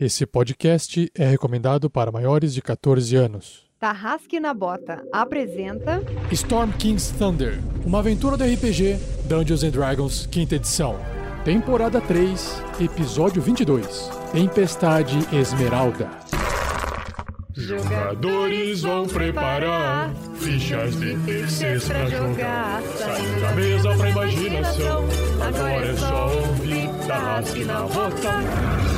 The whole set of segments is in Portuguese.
Esse podcast é recomendado para maiores de 14 anos. Tarrasque na Bota apresenta Storm King's Thunder, uma aventura do RPG Dungeons and Dragons, quinta edição. Temporada 3, episódio 22. Tempestade Esmeralda. Jogadores vão preparar fichas difíceis pra jogar. Saindo da mesa pra imaginação. Agora é só ouvir Tarrasque na Bota.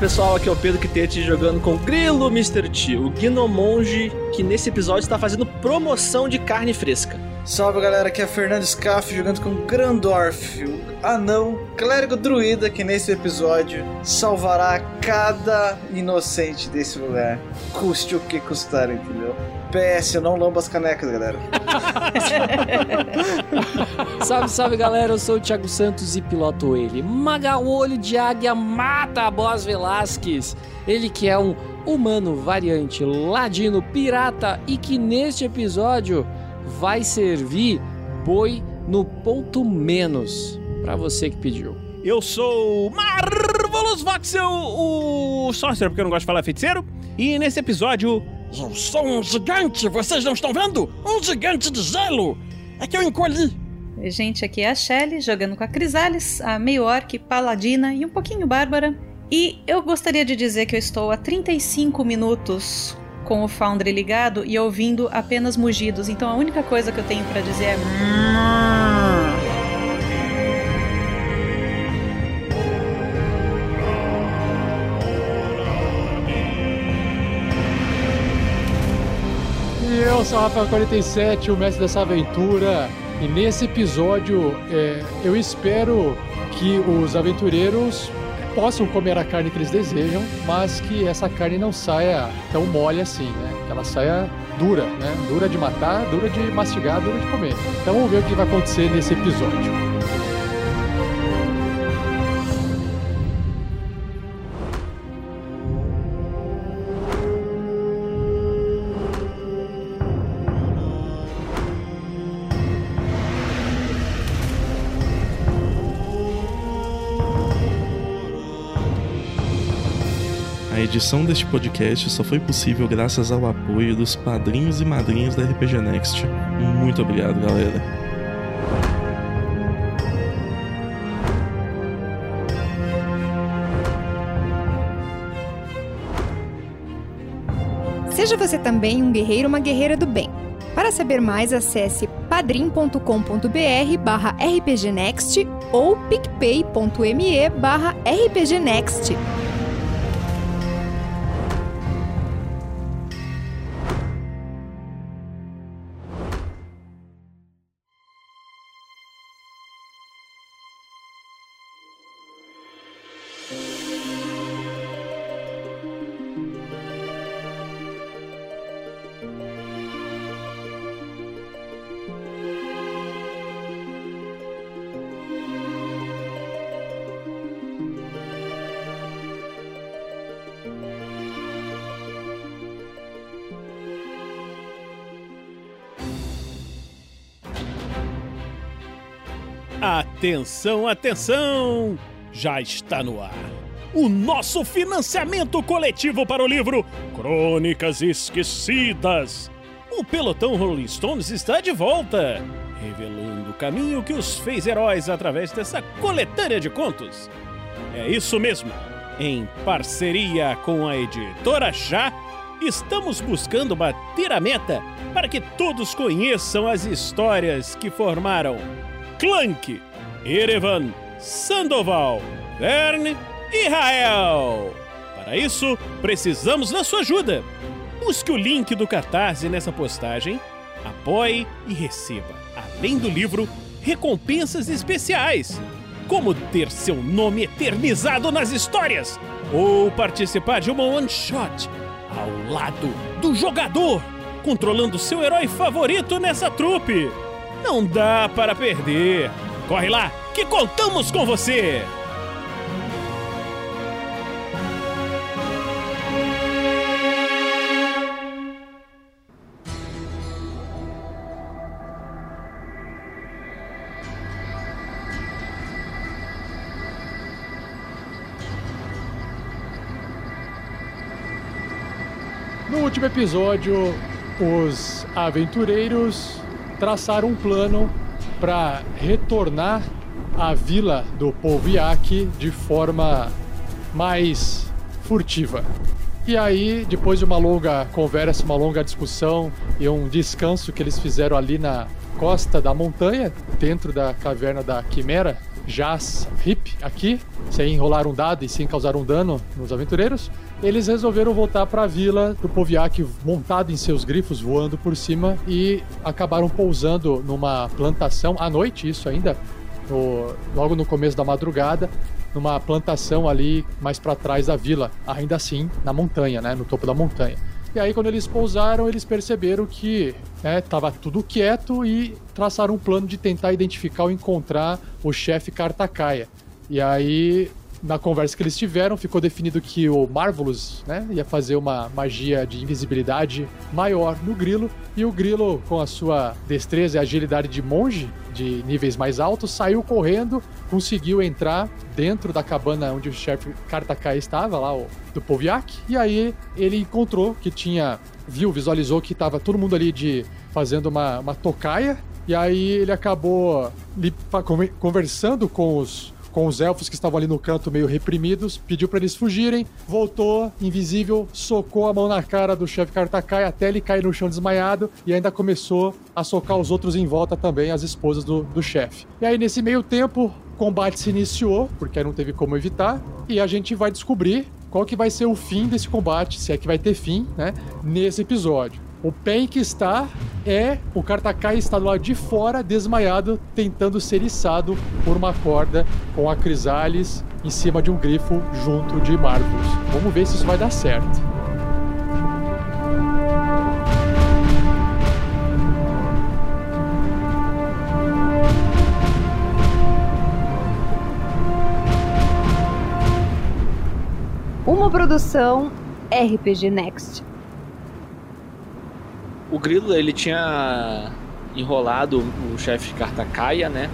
Pessoal, aqui é o Pedro Quitete jogando com Grilo Mr. T, o Gnomonge que nesse episódio está fazendo promoção de carne fresca. Salve galera, aqui é Fernando Scaff jogando com Grandorf, o anão clérigo druida que nesse episódio salvará cada inocente desse lugar, custe o que custar, entendeu? PS, eu não lambo as canecas, galera. Salve, salve galera, eu sou o Thiago Santos e piloto ele. Maga Olho de Águia mata a Boss Velasquez. Ele que é um humano variante ladino pirata e que neste episódio vai servir boi no ponto menos. Pra você que pediu. Eu sou o Marvelous Voxel, o sorcerer, porque eu não gosto de falar feiticeiro. E nesse episódio, eu sou um gigante, vocês não estão vendo? Um gigante de gelo! É que eu encolhi. Gente, aqui é a Shelly, jogando com a Crisales, a meio orc, paladina e um pouquinho bárbara. E eu gostaria de dizer que eu estou há 35 minutos com o Foundry ligado e ouvindo apenas mugidos, então a única coisa que eu tenho pra dizer é... eu sou o Rafael47, o mestre dessa aventura. E nesse episódio, é, eu espero que os aventureiros possam comer a carne que eles desejam, mas que essa carne não saia tão mole assim, né? Que ela saia dura, né? Dura de matar, dura de mastigar, dura de comer. Então vamos ver o que vai acontecer nesse episódio. Edição deste podcast só foi possível graças ao apoio dos padrinhos e madrinhas da RPG Next. Muito obrigado, galera. Seja você também um guerreiro ou uma guerreira do bem. Para saber mais, acesse padrim.com.br barra rpgnext ou picpay.me barra rpgnext. Atenção, atenção! Já está no ar o nosso financiamento coletivo para o livro Crônicas Esquecidas. O pelotão Rolling Stones está de volta, revelando o caminho que os fez heróis através dessa coletânea de contos. É isso mesmo. Em parceria com a editora Já, estamos buscando bater a meta para que todos conheçam as histórias que formaram Clank, Erevan, Sandoval, Verne e Rael. Para isso, precisamos da sua ajuda. Busque o link do Catarse nessa postagem, apoie e receba, além do livro, recompensas especiais. como ter seu nome eternizado nas histórias ou participar de uma one shot ao lado do jogador, controlando seu herói favorito nessa trupe. Não dá para perder. Corre lá, que contamos com você! No último episódio, os aventureiros traçaram um plano para retornar à vila do Polviak de forma mais furtiva. E aí, depois de uma longa conversa, uma longa discussão e um descanso que eles fizeram ali na costa da montanha, dentro da caverna da Quimera, Jazz Hip, aqui, sem enrolar um dado e sem causar um dano nos aventureiros, eles resolveram voltar para a vila do Poviak montado em seus grifos, voando por cima e acabaram pousando numa plantação à noite, isso ainda, no- logo no começo da madrugada, numa plantação ali mais para trás da vila, ainda assim na montanha, né, no topo da montanha. E aí quando eles pousaram, eles perceberam que né, tava tudo quieto e traçaram um plano de tentar identificar ou encontrar o chefe Kartakaia. E aí na conversa que eles tiveram, ficou definido que o Marvelous né, ia fazer uma magia de invisibilidade maior no Grilo, e o Grilo, com a sua destreza e agilidade de monge, de níveis mais altos, saiu correndo, conseguiu entrar dentro da cabana onde o chefe Kartakai estava, lá o, do Poviak, e aí ele encontrou que tinha, viu, visualizou que estava todo mundo ali de fazendo uma, uma tocaia, e aí ele acabou conversando com os com os elfos que estavam ali no canto meio reprimidos, pediu para eles fugirem, voltou, invisível, socou a mão na cara do chefe Kartakai até ele cair no chão desmaiado e ainda começou a socar os outros em volta também, as esposas do, do chefe. E aí, nesse meio tempo, o combate se iniciou, porque não teve como evitar, e a gente vai descobrir qual que vai ser o fim desse combate, se é que vai ter fim, né, nesse episódio. O Pen que está é o Kartakai está do lado de fora, desmaiado, tentando ser içado por uma corda com a Crisales em cima de um grifo junto de Marvels. Vamos ver se isso vai dar certo. Uma produção RPG Next. O Grilo, ele tinha enrolado o chefe Kartakaia, né?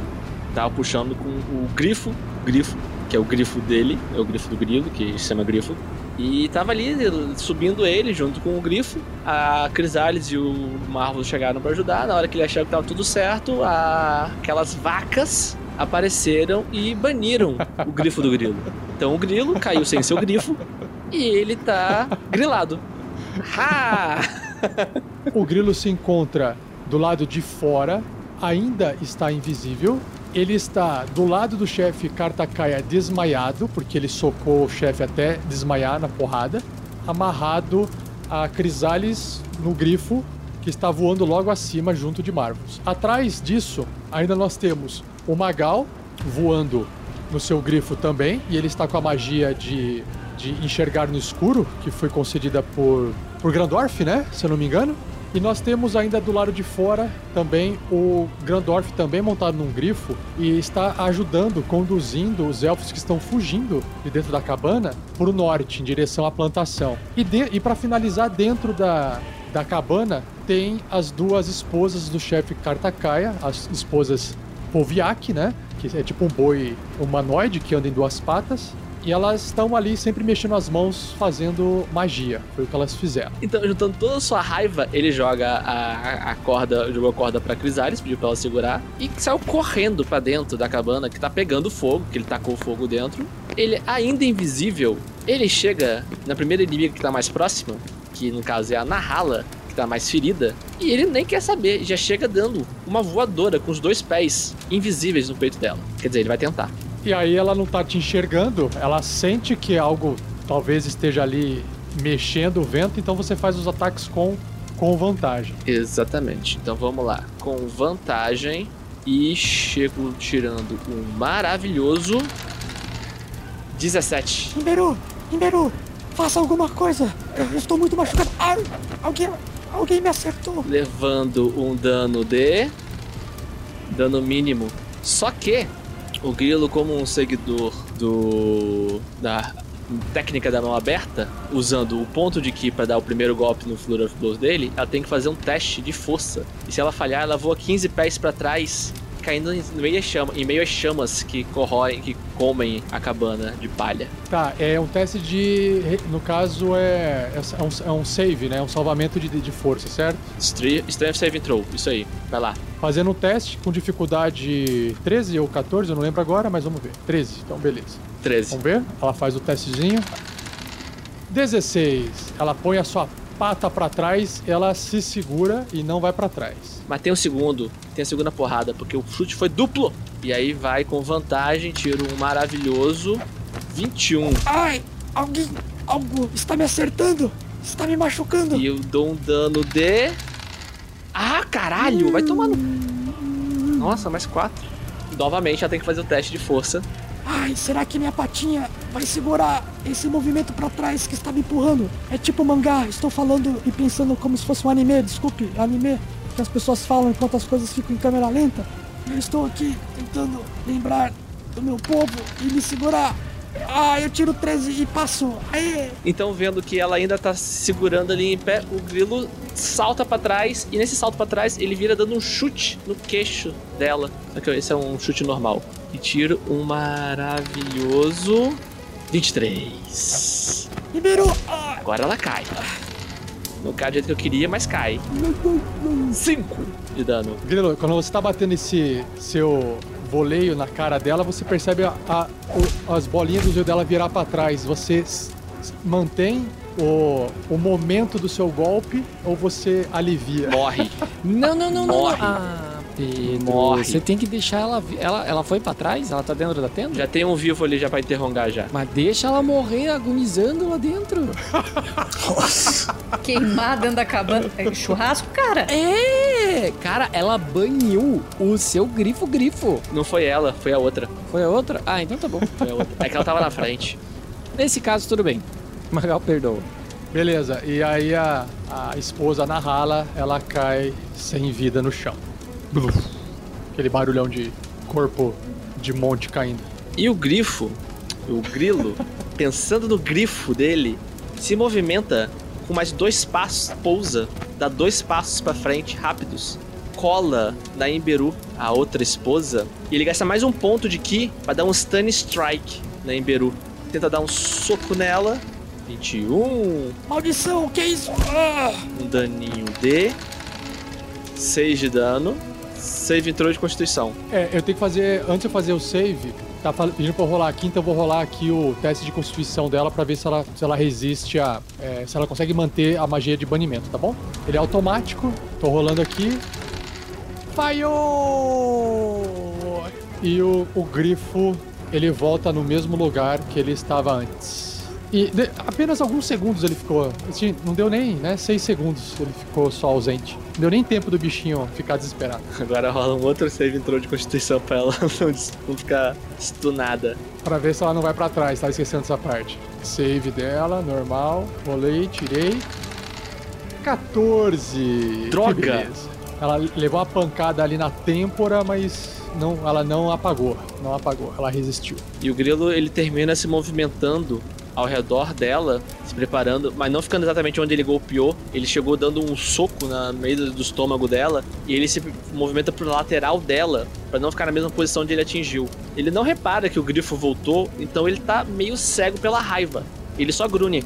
Tava puxando com o grifo, grifo, que é o grifo dele, é o grifo do Grilo, que se chama grifo. E tava ali subindo ele junto com o grifo. A Crisales e o Marvel chegaram pra ajudar. Na hora que ele achou que tava tudo certo, a... aquelas vacas apareceram e baniram o grifo do Grilo. Então o Grilo caiu sem seu grifo e ele tá grilado. Ha! O grilo se encontra do lado de fora, ainda está invisível. Ele está do lado do chefe Kartakaia desmaiado, porque ele socou o chefe até desmaiar na porrada, amarrado a Crisales no grifo, que está voando logo acima junto de Marvels. Atrás disso, ainda nós temos o Magal voando no seu grifo também, e ele está com a magia de, de enxergar no escuro, que foi concedida por, por Grandorf, né? Se eu não me engano. E nós temos ainda do lado de fora também o Grandorf também montado num grifo e está ajudando, conduzindo os elfos que estão fugindo de dentro da cabana para o norte, em direção à plantação. E, e para finalizar, dentro da, da cabana tem as duas esposas do chefe Kartakaia, as esposas Poviak, né? Que é tipo um boi humanoide que anda em duas patas. E elas estão ali sempre mexendo as mãos, fazendo magia. Foi o que elas fizeram. Então, juntando toda a sua raiva, ele joga a, a corda, jogou a corda pra Crisales, pediu pra ela segurar, e saiu correndo pra dentro da cabana que tá pegando fogo, que ele tacou fogo dentro. Ele, ainda invisível, ele chega na primeira inimiga que tá mais próxima, que no caso é a Nahala, que tá mais ferida, e ele nem quer saber, já chega dando uma voadora com os dois pés invisíveis no peito dela. Quer dizer, ele vai tentar. E aí ela não tá te enxergando, ela sente que algo talvez esteja ali mexendo o vento, então você faz os ataques com, com vantagem. Exatamente. Então vamos lá. Com vantagem, E chego tirando um maravilhoso 17. Imberu, Imberu, faça alguma coisa. Eu estou muito machucado. Ai, alguém, alguém me acertou. Levando um dano de. Dano mínimo. Só que o Grilo, como um seguidor do. da técnica da mão aberta, usando o ponto de ki para dar o primeiro golpe no Flurry of Blows dele, ela tem que fazer um teste de força. E se ela falhar, ela voa 15 pés para trás, caindo em meio, às chama, em meio às chamas que corroem, que comem a cabana de palha. Tá, é um teste de. No caso, é, é, um, é um save, né? Um salvamento de, de força, certo? Stre- Strength Saving Throw, isso aí. Vai lá. Fazendo um teste com dificuldade 13 ou 14, eu não lembro agora, mas vamos ver. 13, então beleza. 13. Vamos ver? Ela faz o testezinho. 16. Ela põe a sua pata pra trás, ela se segura e não vai pra trás. Mas tem o segundo, tem a segunda porrada, porque o chute foi duplo. E aí vai com vantagem, tiro um maravilhoso 21. Ai, alguém, algo está me acertando. Está me machucando. E eu dou um dano de. Ah, caralho! Vai tomar no. Nossa, mais 4. Novamente ela tem que fazer o teste de força. Ai, será que minha patinha vai segurar esse movimento pra trás que está me empurrando? É tipo mangá, estou falando e pensando como se fosse um anime, desculpe, anime, que as pessoas falam enquanto as coisas ficam em câmera lenta. Eu estou aqui tentando lembrar do meu povo e me segurar. Ah, eu tiro 13 e passo. Aê! Então, vendo que ela ainda tá se segurando ali em pé, o grilo salta pra trás. E nesse salto pra trás, ele vira dando um chute no queixo dela. Só que esse é um chute normal. E tiro um maravilhoso 23. Ribeiro! Ah, Agora ela cai. Não cai do jeito que eu queria, mas cai. 5 de dano. Grilo, quando você tá batendo esse seu voleio na cara dela, você percebe a, a- o- as bolinhas do olho dela virar pra trás. Você mantém o, o momento do seu golpe ou você alivia? Morre. Não, não, não, não. Morre. Ah, Pedro. Morre. Você tem que deixar ela, ela. Ela foi pra trás? Ela tá dentro da tenda? Já tem um vivo ali já pra interrogar já. Mas deixa ela morrer agonizando lá dentro. Queimar dentro da cabana. É churrasco, cara? É, cara, ela banhou o seu grifo-grifo. Não foi ela, foi a outra. Foi a outra? Ah, então tá bom. Foi a outra. É que ela tava na frente. Nesse caso, tudo bem. Magal perdoa. Beleza, e aí a, a esposa na rala, ela cai sem vida no chão. Bluf. Aquele barulhão de corpo de monte caindo. E o grifo, o grilo, pensando no grifo dele, se movimenta com mais dois passos, pousa, dá dois passos pra frente, rápidos, cola na Imberu, a outra esposa, e ele gasta mais um ponto de ki pra dar um stun strike na Imberu. Tenta dar um soco nela. 21, maldição, o que é isso? Ah, um daninho de 6 de dano. Save entrou de constituição. É, eu tenho que fazer, antes de eu fazer o save, tá pedindo pra eu rolar aqui, então eu vou rolar aqui o teste de constituição dela pra ver se ela, se ela resiste a. é, se ela consegue manter a magia de banimento, tá bom? Ele é automático, tô rolando aqui. Falhou! E o, o grifo, ele volta no mesmo lugar que ele estava antes. E de- apenas alguns segundos ele ficou. assim, Não deu nem, né? Seis segundos ele ficou só ausente. Não deu nem tempo do bichinho ficar desesperado. Agora rola um outro save entrou de constituição pra ela não, não ficar stunada. Pra ver se ela não vai pra trás, tá esquecendo essa parte. Save dela, normal. Rolei, tirei. 14. Droga! Ela levou uma pancada ali na têmpora, mas não, ela não apagou. Não apagou, ela resistiu. E o grilo ele termina se movimentando ao redor dela, se preparando, mas não ficando exatamente onde ele golpeou. Ele chegou dando um soco na no meio do estômago dela e ele se movimenta pro lateral dela pra não ficar na mesma posição onde ele atingiu. Ele não repara que o grifo voltou, então ele tá meio cego pela raiva. Ele só grune.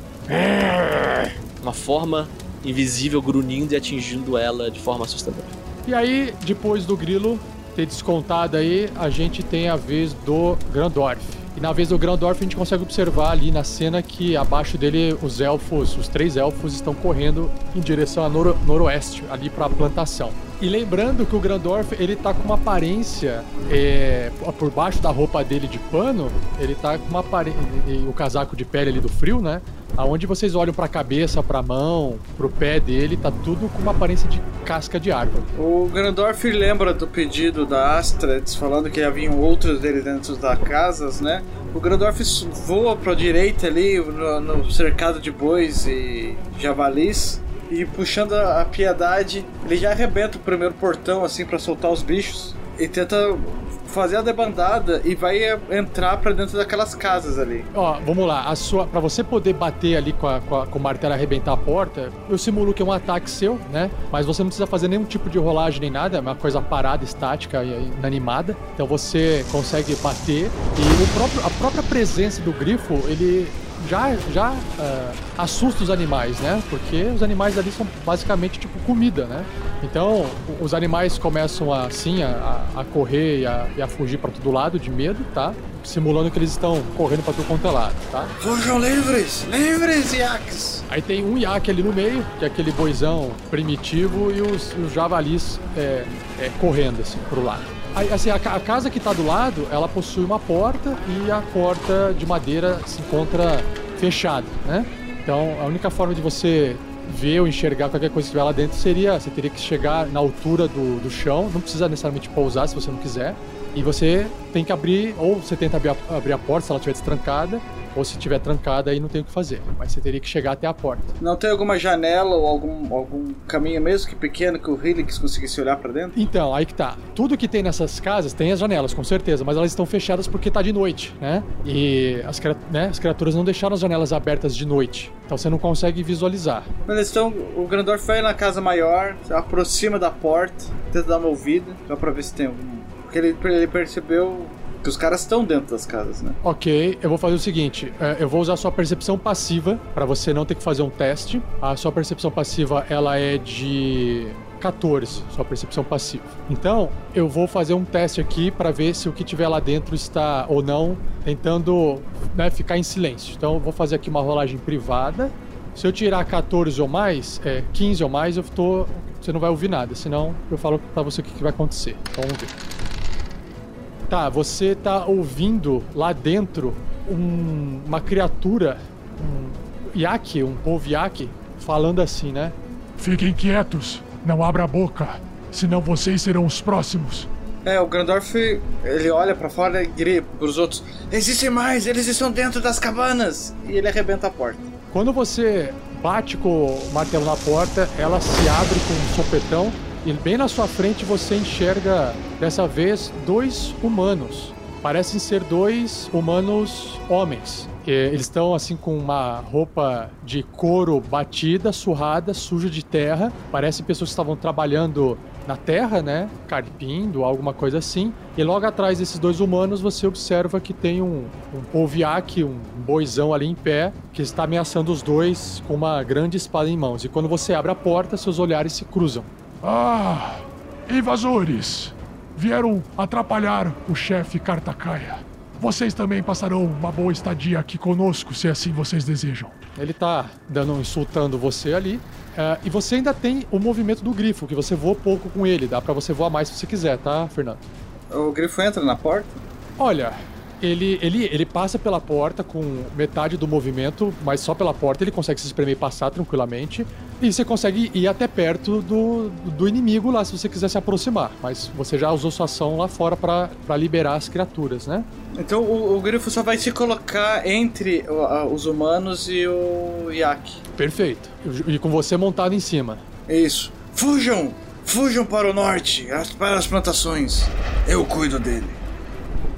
Uma forma invisível grunhindo e atingindo ela de forma assustadora. E aí, depois do grilo ter descontado aí, a gente tem a vez do Grandorf. E na vez do Grandorf a gente consegue observar ali na cena que abaixo dele os elfos, os três elfos estão correndo em direção a noro noroeste, ali para a plantação. E lembrando que o Grandorf, ele tá com uma aparência é, por baixo da roupa dele de pano, ele tá com uma aparência, o casaco de pele ali do frio, né? Aonde vocês olham pra cabeça, pra mão, pro pé dele, tá tudo com uma aparência de casca de árvore. O Grandorf lembra do pedido da Astrads, falando que haviam outros dele dentro das casas, né? O Grandorf voa pra direita ali, no, no cercado de bois e javalis, e puxando a, a piedade, ele já arrebenta o primeiro portão, assim, para soltar os bichos, e tenta fazer a debandada e vai entrar para dentro daquelas casas ali. Ó, vamos lá. A sua, para você poder bater ali com, a, com, a, com o martelo arrebentar a porta, eu simulo que é um ataque seu, né? Mas você não precisa fazer nenhum tipo de rolagem nem nada, é uma coisa parada, estática e inanimada. Então você consegue bater e o próprio, a própria presença do grifo, ele já, já uh, assusta os animais, né? Porque os animais ali são basicamente tipo comida, né? Então os animais começam assim a, a correr e a, e a fugir para todo lado de medo, tá? Simulando que eles estão correndo para todo quanto é lado, tá? Fujam livres! Livres, iaques! Aí tem um iaque ali no meio, que é aquele boizão primitivo, e os, os javalis é, é, correndo assim pro lado. Assim, a, casa que está do lado, ela possui uma porta e a porta de madeira se encontra fechada, né? Então, a única forma de você ver ou enxergar qualquer coisa que estiver lá dentro seria, você teria que chegar na altura do, do chão, não precisa necessariamente pousar se você não quiser, e você tem que abrir, ou você tenta abrir a, abrir a porta se ela estiver destrancada, ou se tiver trancada, aí não tem o que fazer. Mas você teria que chegar até a porta. Não tem alguma janela ou algum, algum caminho mesmo que pequeno que o Helix conseguisse olhar para dentro? Então, aí que tá. Tudo que tem nessas casas tem as janelas, com certeza, mas elas estão fechadas porque tá de noite, né? E as, né, as criaturas não deixaram as janelas abertas de noite. Então você não consegue visualizar. Mas então o Grandorf vai na casa maior, aproxima da porta, tenta dar uma ouvida, só pra ver se tem algum. Porque ele, ele percebeu que os caras estão dentro das casas, né? Ok, eu vou fazer o seguinte: é, eu vou usar sua percepção passiva para você não ter que fazer um teste. A sua percepção passiva ela é de 14, sua percepção passiva. Então, eu vou fazer um teste aqui para ver se o que tiver lá dentro está ou não tentando né, ficar em silêncio. Então, eu vou fazer aqui uma rolagem privada. Se eu tirar 14 ou mais, é, 15 ou mais, eu tô, você não vai ouvir nada. Senão, eu falo para você o que, que vai acontecer. Então, vamos ver. Tá, você tá ouvindo lá dentro um, uma criatura, um Yaki, um povo Yaki, falando assim, né? Fiquem quietos, não abra a boca, senão vocês serão os próximos. É, o Grandorf, ele olha para fora e grita pros outros: Existem mais, eles estão dentro das cabanas! E ele arrebenta a porta. Quando você bate com o martelo na porta, ela se abre com um sopetão e bem na sua frente você enxerga dessa vez dois humanos. Parecem ser dois humanos homens. Eles estão assim com uma roupa de couro batida, surrada, suja de terra. Parecem pessoas que estavam trabalhando na terra, né? Carpindo, alguma coisa assim. E logo atrás desses dois humanos você observa que tem um, um polviaque, um boizão ali em pé, que está ameaçando os dois com uma grande espada em mãos. E quando você abre a porta, seus olhares se cruzam. Ah, invasores! Vieram atrapalhar o chefe Kartakaia. Vocês também passarão uma boa estadia aqui conosco, se assim vocês desejam. Ele tá dando insultando você ali. Uh, e você ainda tem o movimento do grifo, que você voa pouco com ele. Dá para você voar mais se você quiser, tá, Fernando? O grifo entra na porta? Olha, ele, ele, ele passa pela porta com metade do movimento, mas só pela porta ele consegue se espremer e passar tranquilamente. E você consegue ir até perto do, do inimigo lá, se você quiser se aproximar. Mas você já usou sua ação lá fora para liberar as criaturas, né? Então o, o grifo só vai se colocar entre os humanos e o Yak. Perfeito. E com você montado em cima. Isso. Fujam! Fujam para o norte, para as plantações. Eu cuido dele.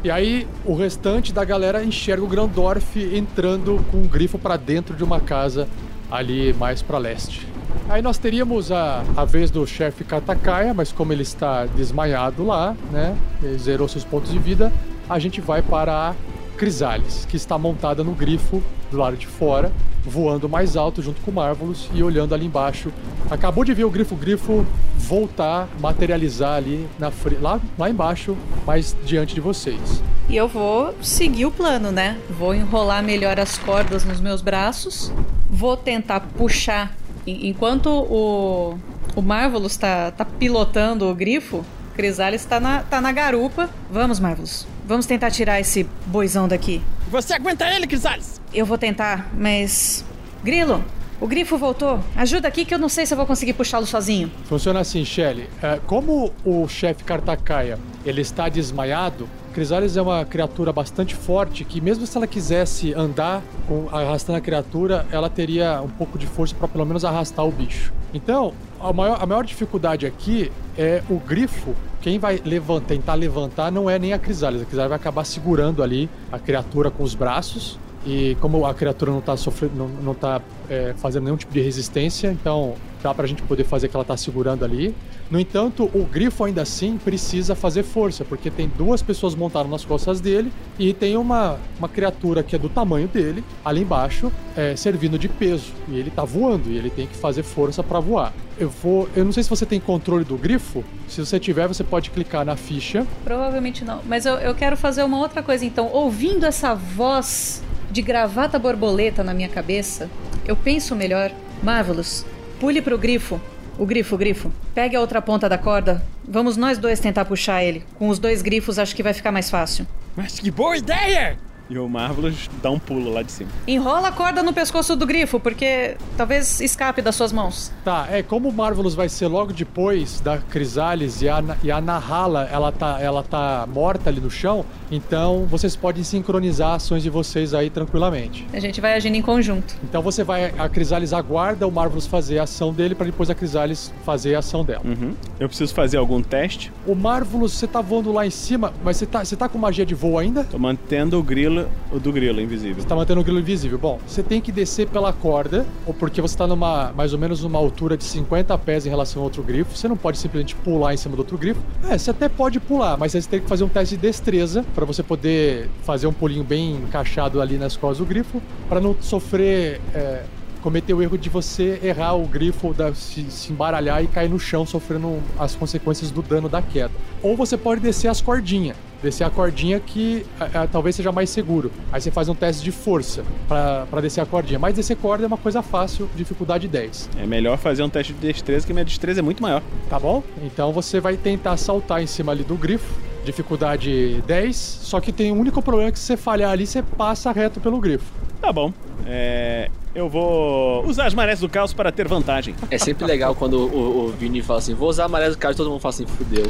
E aí o restante da galera enxerga o Grandorf entrando com um grifo para dentro de uma casa ali mais para leste. Aí nós teríamos a, a vez do chefe Katakaya, mas como ele está desmaiado lá, né, zerou seus pontos de vida, a gente vai para a Crisales, que está montada no grifo do lado de fora, voando mais alto junto com o Marvelous e olhando ali embaixo. Acabou de ver o grifo grifo voltar, materializar ali na lá, lá embaixo, mais diante de vocês. E eu vou seguir o plano, né? Vou enrolar melhor as cordas nos meus braços, vou tentar puxar enquanto o o Marvelous tá, tá pilotando o grifo, Crisales tá na, tá na garupa. Vamos, Marvelous. Vamos tentar tirar esse boizão daqui. Você aguenta ele, Crisales? Eu vou tentar, mas Grilo, o grifo voltou. Ajuda aqui que eu não sei se eu vou conseguir puxá-lo sozinho. Funciona assim, Shelly. É, como o chefe Kartakaia ele está desmaiado, Crisales é uma criatura bastante forte que mesmo se ela quisesse andar com, arrastando a criatura, ela teria um pouco de força para pelo menos arrastar o bicho. Então, a maior, a maior dificuldade aqui é o grifo. Quem vai levantar, tentar levantar não é nem a Crisales. A Crisales vai acabar segurando ali a criatura com os braços. E como a criatura não está sofrendo, não, não tá é, fazendo nenhum tipo de resistência, então dá pra gente poder fazer que ela tá segurando ali. No entanto, o grifo ainda assim precisa fazer força, porque tem duas pessoas montadas nas costas dele e tem uma, uma criatura que é do tamanho dele, ali embaixo, é, servindo de peso. E ele tá voando e ele tem que fazer força para voar. Eu vou. Eu não sei se você tem controle do grifo. Se você tiver, você pode clicar na ficha. Provavelmente não. Mas eu, eu quero fazer uma outra coisa então. Ouvindo essa voz de gravata borboleta na minha cabeça, eu penso melhor. Marvelous, pule pro grifo. O grifo, o grifo. Pegue a outra ponta da corda. Vamos nós dois tentar puxar ele. Com os dois grifos acho que vai ficar mais fácil. Mas que boa ideia! E o Marvelous dá um pulo lá de cima. Enrola a corda no pescoço do grifo, porque talvez escape das suas mãos. Tá, é como o Marvelous vai ser logo depois da Crisales e a, e a Nahala, ela tá, ela tá morta ali no chão, então vocês podem sincronizar ações de vocês aí tranquilamente. A gente vai agindo em conjunto. Então você vai, a Crisales aguarda o Marvelous fazer a ação dele para depois a Crisales fazer a ação dela. Uhum. Eu preciso fazer algum teste? O Marvelous, você tá voando lá em cima, mas você tá, você tá com magia de voo ainda? Tô mantendo o grilo, o do grilo invisível. Você tá mantendo o grilo invisível. Bom, você tem que descer pela corda, ou porque você tá numa mais ou menos numa altura de 50 pés em relação ao outro grifo. Você não pode simplesmente pular em cima do outro grifo. É, você até pode pular, mas você tem que fazer um teste de destreza para você poder fazer um pulinho bem encaixado ali nas costas do grifo, para não sofrer. É, cometer o erro de você errar o grifo, da, se, se embaralhar e cair no chão, sofrendo as consequências do dano da queda. Ou você pode descer as cordinhas. Descer a cordinha que é, talvez seja mais seguro. Aí você faz um teste de força para descer a cordinha. Mas descer corda é uma coisa fácil, dificuldade 10. É melhor fazer um teste de destreza, que minha destreza é muito maior. Tá bom? Então você vai tentar saltar em cima ali do grifo. Dificuldade 10, só que tem um único problema que se você falhar ali, você passa reto pelo grifo. Tá bom. É, eu vou usar as marés do caos para ter vantagem. É sempre legal quando o, o Vini fala assim: vou usar a maré do caos e todo mundo fala assim: fudeu.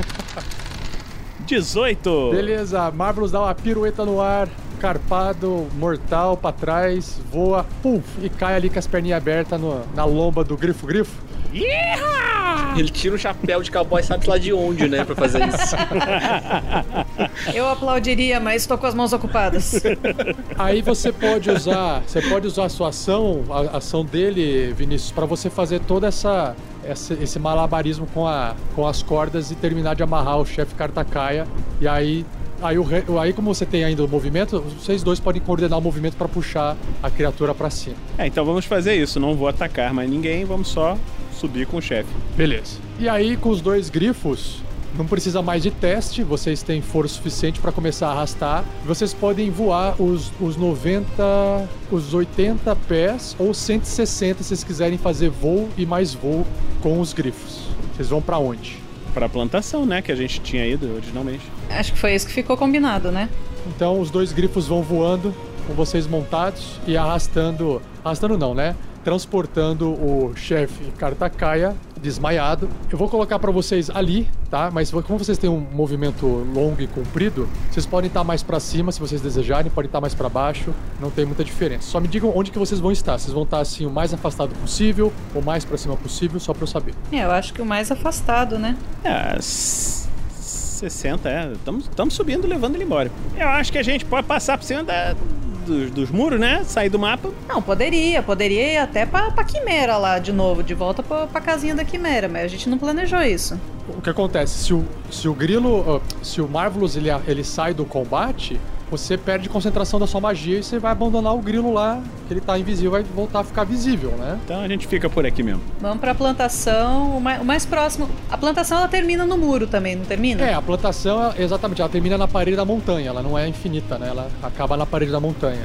18! Beleza, Marvelous dá uma pirueta no ar, carpado, mortal pra trás, voa, puf, e cai ali com as perninhas abertas no- na lomba do grifo-grifo. Ele tira um chapéu de cowboy, sabe lá de onde, né, pra fazer isso. Eu aplaudiria, mas estou com as mãos ocupadas. Aí você pode usar, você pode usar a sua ação, a ação dele, Vinícius, pra você fazer toda essa, essa- esse malabarismo com, a, com as cordas e terminar de amarrar o chefe Kartakaia. E aí, aí, o, aí como você tem ainda o movimento, vocês dois podem coordenar o movimento pra puxar a criatura pra cima. É, então vamos fazer isso. Não vou atacar mais ninguém, vamos só subir com o chefe. Beleza. E aí, com os dois grifos, não precisa mais de teste, vocês têm força suficiente para começar a arrastar. Vocês podem voar os, os 90, os 80 pés ou 160 se vocês quiserem fazer voo e mais voo com os grifos. Vocês vão para onde? Pra plantação, né? Que a gente tinha ido originalmente. Acho que foi isso que ficou combinado, né? Então, os dois grifos vão voando com vocês montados e arrastando. Arrastando não, né? Transportando o chefe Kartakaia desmaiado. Eu vou colocar para vocês ali, tá? Mas como vocês têm um movimento longo e comprido, vocês podem estar mais para cima se vocês desejarem, podem estar mais para baixo, não tem muita diferença. Só me digam onde que vocês vão estar. Vocês vão estar assim o mais afastado possível ou mais para cima possível, só para eu saber. É, eu acho que o mais afastado, né? É, s- 60, é. Estamos subindo, levando ele embora. Eu acho que a gente pode passar por cima da- dos, dos muros, né? Sair do mapa. Não, poderia, poderia ir até pra, pra Quimera lá de novo, de volta pra, pra casinha da Quimera, mas a gente não planejou isso. O que acontece? Se o, se o Grilo, se o Marvelous ele, ele sai do combate, você perde concentração da sua magia e você vai abandonar o Grilo lá, que ele tá invisível, vai voltar a ficar visível, né? Então a gente fica por aqui mesmo. Vamos pra plantação, o mais, o mais próximo. A plantação ela termina no muro também, não termina? É, a plantação, exatamente, ela termina na parede da montanha, ela não é infinita, né? Ela acaba na parede da montanha.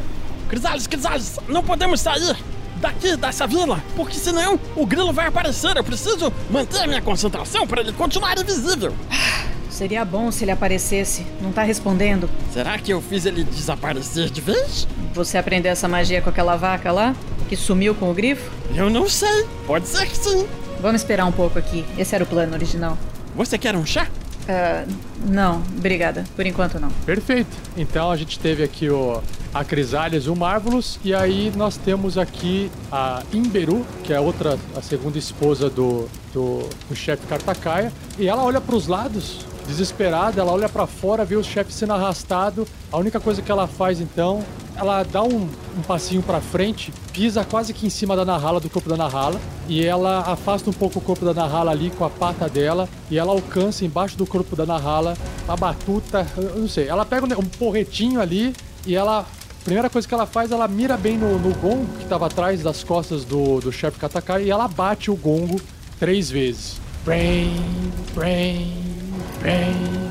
Crisales, Crisales, não podemos sair daqui, dessa vila, porque senão o grilo vai aparecer. Eu preciso manter a minha concentração para ele continuar invisível. Seria bom se ele aparecesse. Não tá respondendo. Será que eu fiz ele desaparecer de vez? Você aprendeu essa magia com aquela vaca lá? Que sumiu com o grifo? Eu não sei. Pode ser que sim. Vamos esperar um pouco aqui. Esse era o plano original. Você quer um chá? Ah, não, obrigada. Por enquanto não. Perfeito. Então a gente teve aqui o a Crisales e o Marvelous e aí nós temos aqui a Imberu, que é a outra, a segunda esposa do, do, do chefe Kartakaia, e ela olha para os lados desesperada, ela olha para fora, vê o chefe sendo arrastado. A única coisa que ela faz então, ela dá um, um passinho para frente, pisa quase que em cima da Nahala, do corpo da Nahala, e ela afasta um pouco o corpo da Nahala ali com a pata dela, e ela alcança embaixo do corpo da Nahala a batuta, eu não sei, ela pega um, um porretinho ali e ela primeira coisa que ela faz, ela mira bem no, no gongo que estava atrás das costas do, do chefe Katakai e ela bate o gongo três vezes. Brain, brain, brain.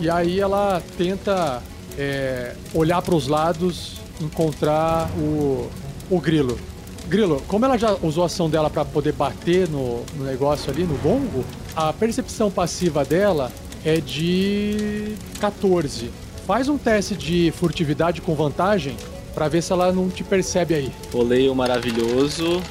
E aí ela tenta é, olhar para os lados, encontrar o, o grilo. Grilo, como ela já usou a ação dela para poder bater no, no negócio ali, no gongo, a percepção passiva dela é de 14. Faz um teste de furtividade com vantagem para ver se ela não te percebe aí. Rolei o maravilhoso.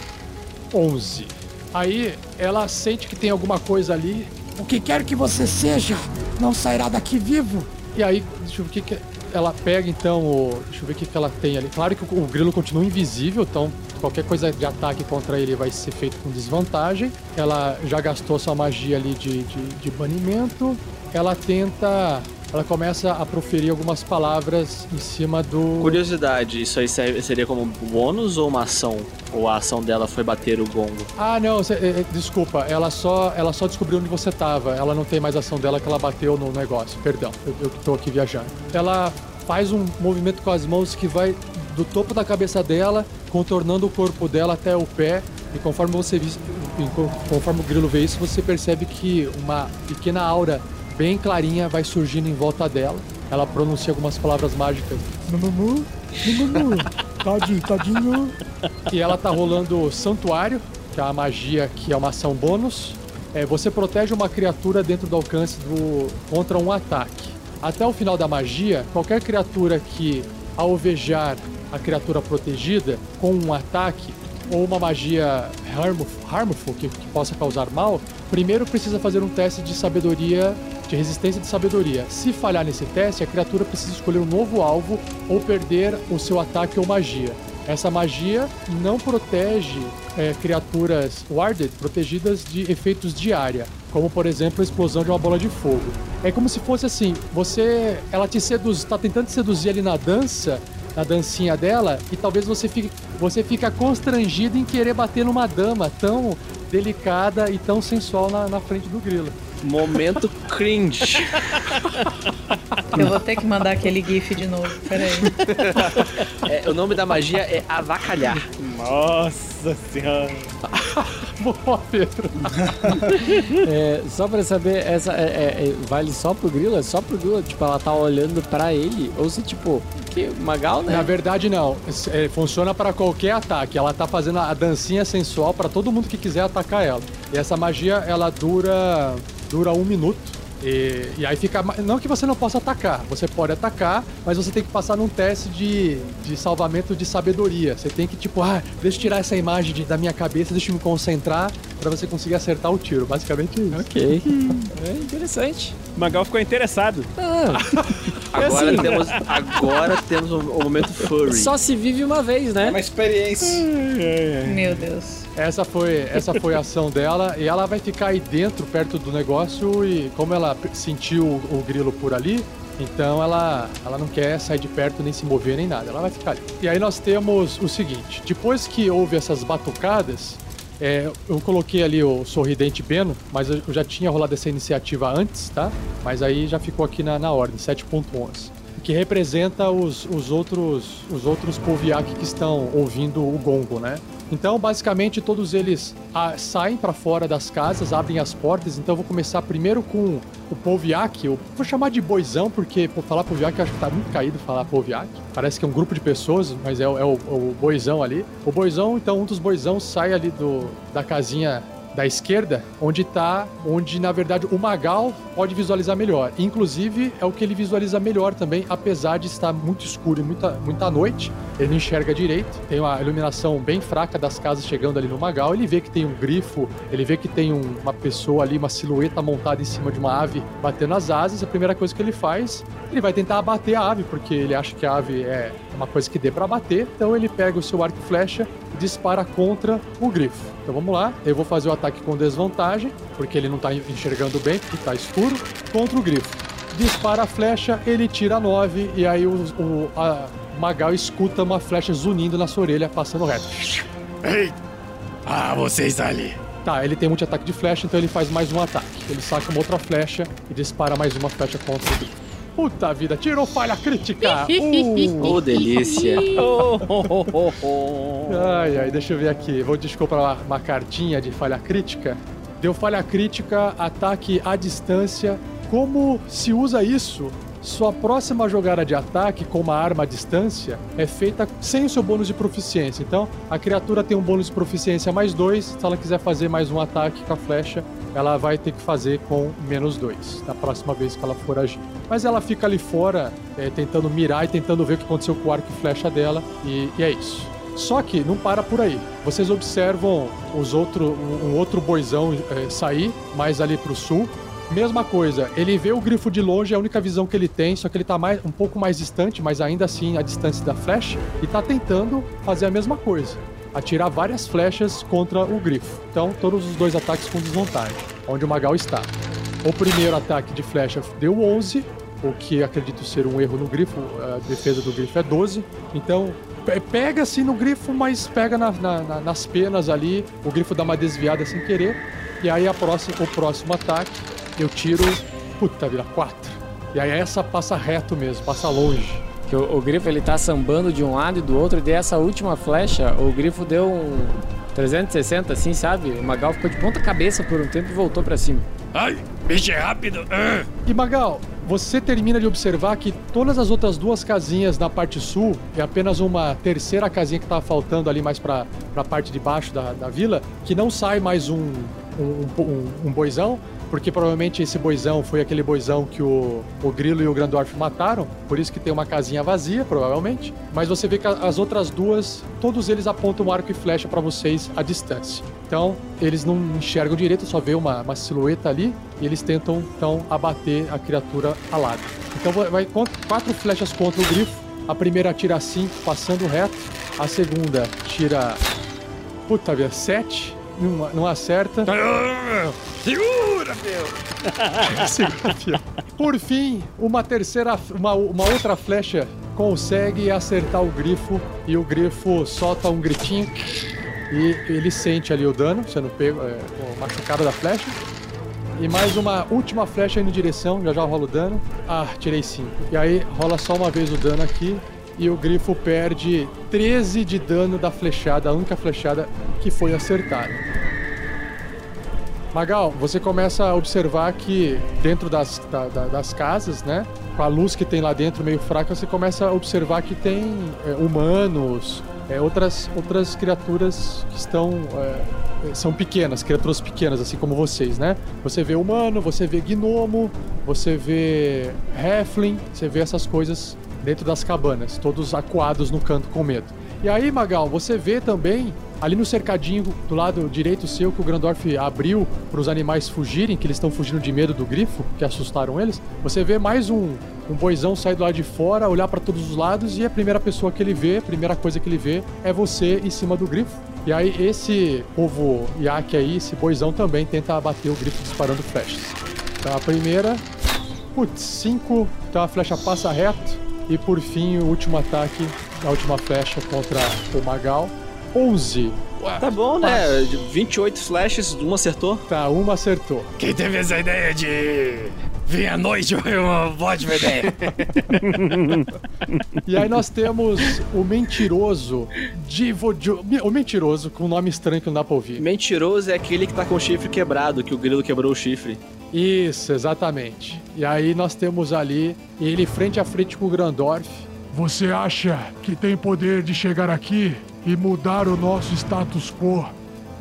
11. Aí ela sente que tem alguma coisa ali. O que quer que você seja, não sairá daqui vivo. E aí, deixa eu ver o que, que ela pega então. O, deixa eu ver o que, que ela tem ali. Claro que o, o grilo continua invisível, então qualquer coisa de ataque contra ele vai ser feito com desvantagem. Ela já gastou sua magia ali de, de, de banimento. Ela tenta ela começa a proferir algumas palavras em cima do. Curiosidade, isso aí seria como bônus ou uma ação? Ou a ação dela foi bater o gongo? Ah, não, é, é, desculpa, ela só, ela só descobriu onde você tava. Ela não tem mais ação dela que ela bateu no negócio. Perdão, eu, eu tô aqui viajando. Ela faz um movimento com as mãos que vai do topo da cabeça dela, contornando o corpo dela até o pé. E conforme você conforme o grilo vê isso, você percebe que uma pequena aura bem clarinha vai surgindo em volta dela. Ela pronuncia algumas palavras mágicas. Tadinho, tadinho. E ela tá rolando Santuário, que é a magia que é uma ação bônus. É, você protege uma criatura dentro do alcance do contra um ataque. Até o final da magia, qualquer criatura que alvejar a criatura protegida com um ataque ou uma magia harmful, harmful que, que possa causar mal, primeiro precisa fazer um teste de sabedoria, de resistência de sabedoria. Se falhar nesse teste, a criatura precisa escolher um novo alvo ou perder o seu ataque ou magia. Essa magia não protege é, criaturas warded protegidas de efeitos de área, como por exemplo a explosão de uma bola de fogo. É como se fosse assim, você, ela te seduz, está tentando te seduzir ali na dança, na dancinha dela, e talvez você fique, você fica constrangido em querer bater numa dama tão delicada e tão sensual na, na frente do grilo. Momento cringe. Eu vou ter que mandar aquele gif de novo. Peraí. É, o nome da magia é avacalhar. Nossa senhora. Boa, Pedro. É, só pra saber, essa é- é- é- vale só pro grilo? É só pro grilo? Tipo, ela tá olhando pra ele? Ou se, tipo, que Magal, né? Na verdade, não. É, funciona para qualquer ataque. Ela tá fazendo a dancinha sensual para todo mundo que quiser atacar ela. E essa magia, ela dura dura um minuto. E, e aí fica. Não que você não possa atacar, você pode atacar, mas você tem que passar num teste de, de salvamento de sabedoria. Você tem que, tipo, ah, deixa eu tirar essa imagem de- da minha cabeça, deixa eu me concentrar para você conseguir acertar o tiro. Basicamente isso. Ok. É interessante. Magal ficou interessado. Ah, Agora assim, temos, agora temos o, o momento furry. só se vive uma vez, É né? uma experiência. Meu Deus. Essa foi, essa foi a ação dela e ela vai ficar aí dentro, perto do negócio e como ela sentiu o, o grilo por ali, então ela, ela não quer sair de perto nem se mover nem nada, ela vai ficar ali. E aí nós temos o seguinte, depois que houve essas batucadas, é, eu coloquei ali o sorridente Beno, mas eu já tinha rolado essa iniciativa antes, tá? Mas aí já ficou aqui na, na ordem, 7.11 que representa os, os outros os outros Poviak que estão ouvindo o gongo, né? Então, basicamente, todos eles ah, saem para fora das casas, abrem as portas. Então, eu vou começar primeiro com o Poviak. Eu vou chamar de boizão, porque por falar Poviak, eu acho que tá muito caído falar Poviak. Parece que é um grupo de pessoas, mas é, é o, o boizão ali. O boizão, então, um dos boizão sai ali do, da casinha da esquerda, onde tá, onde na verdade o Magal pode visualizar melhor. Inclusive é o que ele visualiza melhor também, apesar de estar muito escuro e muita, muita noite, ele não enxerga direito. Tem uma iluminação bem fraca das casas chegando ali no Magal. Ele vê que tem um grifo, ele vê que tem um- uma pessoa ali, uma silhueta montada em cima de uma ave batendo as asas. A primeira coisa que ele faz, ele vai tentar abater a ave, porque ele acha que a ave é uma coisa que dê pra bater. Então ele pega o seu arco e flecha e dispara contra o grifo. Então vamos lá, eu vou fazer o ataque com desvantagem, porque ele não tá enxergando bem, porque tá escuro, contra o grifo. Dispara a flecha, ele tira 9 e aí o, o Magal escuta uma flecha zunindo na sua orelha, passando reto. Ei! Ah, vocês ali. Tá, ele tem muito ataque de flecha, então ele faz mais um ataque. Ele saca uma outra flecha e dispara mais uma flecha contra o grifo. Puta vida, tirou falha crítica! Uh! Ô, delícia. Ai, ai, deixa eu ver aqui. Vou desculpar uma, uma cartinha de falha crítica. Deu falha crítica, ataque à distância. Como se usa isso? Sua próxima jogada de ataque com uma arma à distância é feita sem o seu bônus de proficiência. Então, a criatura tem um bônus de proficiência mais dois. Se ela quiser fazer mais um ataque com a flecha, ela vai ter que fazer com menos dois na próxima vez que ela for agir. Mas ela fica ali fora, é, tentando mirar e tentando ver o que aconteceu com o arco e flecha dela, e, e é isso. Só que não para por aí. Vocês observam os outro, um outro boizão é, sair, mais ali pro sul. Mesma coisa, ele vê o grifo de longe, é a única visão que ele tem, só que ele tá mais, um pouco mais distante, mas ainda assim a distância da flecha, e tá tentando fazer a mesma coisa. Atirar várias flechas contra o grifo. Então, todos os dois ataques com desvantagem, onde o Magal está. O primeiro ataque de flecha deu 11, o que acredito ser um erro no grifo, a defesa do grifo é 12. Então, pe- pega assim no grifo, mas pega na- na- nas penas ali, o grifo dá uma desviada sem querer, e aí a próxima, o próximo ataque eu tiro, puta vida, 4. E aí essa passa reto mesmo, passa longe. Que o, o grifo ele tá sambando de um lado e do outro, e dessa última flecha, o grifo deu um 360, assim, sabe? O Magal ficou de ponta cabeça por um tempo e voltou pra cima. Ai, bicho é rápido. Ah. E Magal, você termina de observar que todas as outras duas casinhas na parte sul é apenas uma terceira casinha que tá faltando ali mais pra, pra parte de baixo da, da vila, que não sai mais um, um, um, um boizão, porque provavelmente esse boizão foi aquele boizão que o, o Grilo e o Grandorf mataram, por isso que tem uma casinha vazia, provavelmente. Mas você vê que as outras duas, todos eles apontam arco e flecha pra vocês à distância. Então, eles não enxergam direito, só vê uma, uma silhueta ali e eles tentam então abater a criatura alada. Então vai, quatro flechas contra o grifo. A primeira tira cinco, passando reto. A segunda tira. Puta vida, sete. Não, não acerta. Segura, meu. Segura, fio. Por fim, uma terceira, uma, uma outra flecha consegue acertar o grifo e o grifo solta um gritinho e ele sente ali o dano, sendo pego, é, machucado da flecha. E mais uma última flecha indo em direção, já já rola o dano. Ah, tirei 5. E aí rola só uma vez o dano aqui. E o grifo perde 13 de dano da flechada, a única flechada que foi acertada. Magal, você começa a observar que dentro das, da- da- das casas, né? Com a luz que tem lá dentro meio fraca, você começa a observar que tem é, humanos, é, outras, outras criaturas que estão. é, são pequenas, criaturas pequenas, assim como vocês, né? Você vê humano, você vê gnomo, você vê Heflin, você vê essas coisas dentro das cabanas, todos acuados no canto com medo. E aí, Magal, você vê também ali no cercadinho do lado direito seu que o Grandorf abriu para os animais fugirem, que eles estão fugindo de medo do grifo, que assustaram eles. Você vê mais um, um boizão sair do lado de fora, olhar para todos os lados e a primeira pessoa que ele vê, a primeira coisa que ele vê é você em cima do grifo. E aí esse povo iaque aí, esse boizão também tenta abater o grifo disparando flechas. Então a primeira, putz, 5, então a flecha passa reto. E por fim, o último ataque, a última flecha contra o Magal. 11. Tá bom, né? De 28 flashes, uma acertou. Tá, uma acertou. Quem teve essa ideia de vir à noite foi uma ótima ideia. E aí nós temos o mentiroso Divo... O mentiroso com um nome estranho que não dá pra ouvir. Mentiroso é aquele que tá com o chifre quebrado, que o grilo quebrou o chifre. Isso, exatamente. E aí nós temos ali ele frente a frente com o Grandorf. Você acha que tem poder de chegar aqui e mudar o nosso status quo?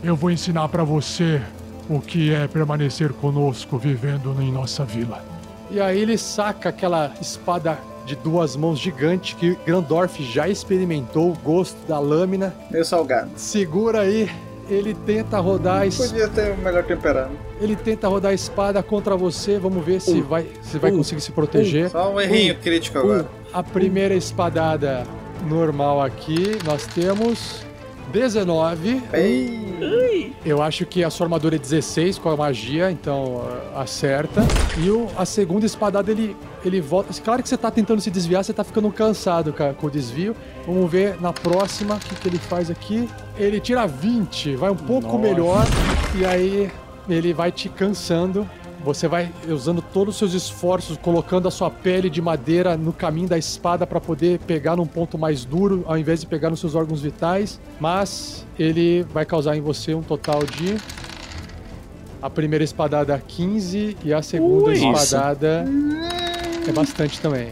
Eu vou ensinar pra você o que é permanecer conosco vivendo em nossa vila. E aí ele saca aquela espada de duas mãos gigante que Grandorf já experimentou o gosto da lâmina. Meio salgado. Segura aí, ele tenta rodar a es- Podia ter melhor temperado. ele tenta rodar a espada contra você. Vamos ver se Um. vai se vai Um. conseguir se proteger. Só um errinho crítico agora. A primeira espadada normal aqui, nós temos 19. Eu acho que a sua armadura é 16 com a magia, então ah, acerta. E o, a segunda espadada ele, ele volta. Claro que você tá tentando se desviar, você tá ficando cansado ca- com o desvio. Vamos ver na próxima o que, que ele faz aqui. Ele tira 20, vai um pouco Nossa. melhor. E aí ele vai te cansando. Você vai usando todos os seus esforços, colocando a sua pele de madeira no caminho da espada para poder pegar num ponto mais duro, ao invés de pegar nos seus órgãos vitais. Mas ele vai causar em você um total de. A primeira espadada 15 e a segunda Ui. espadada é bastante também.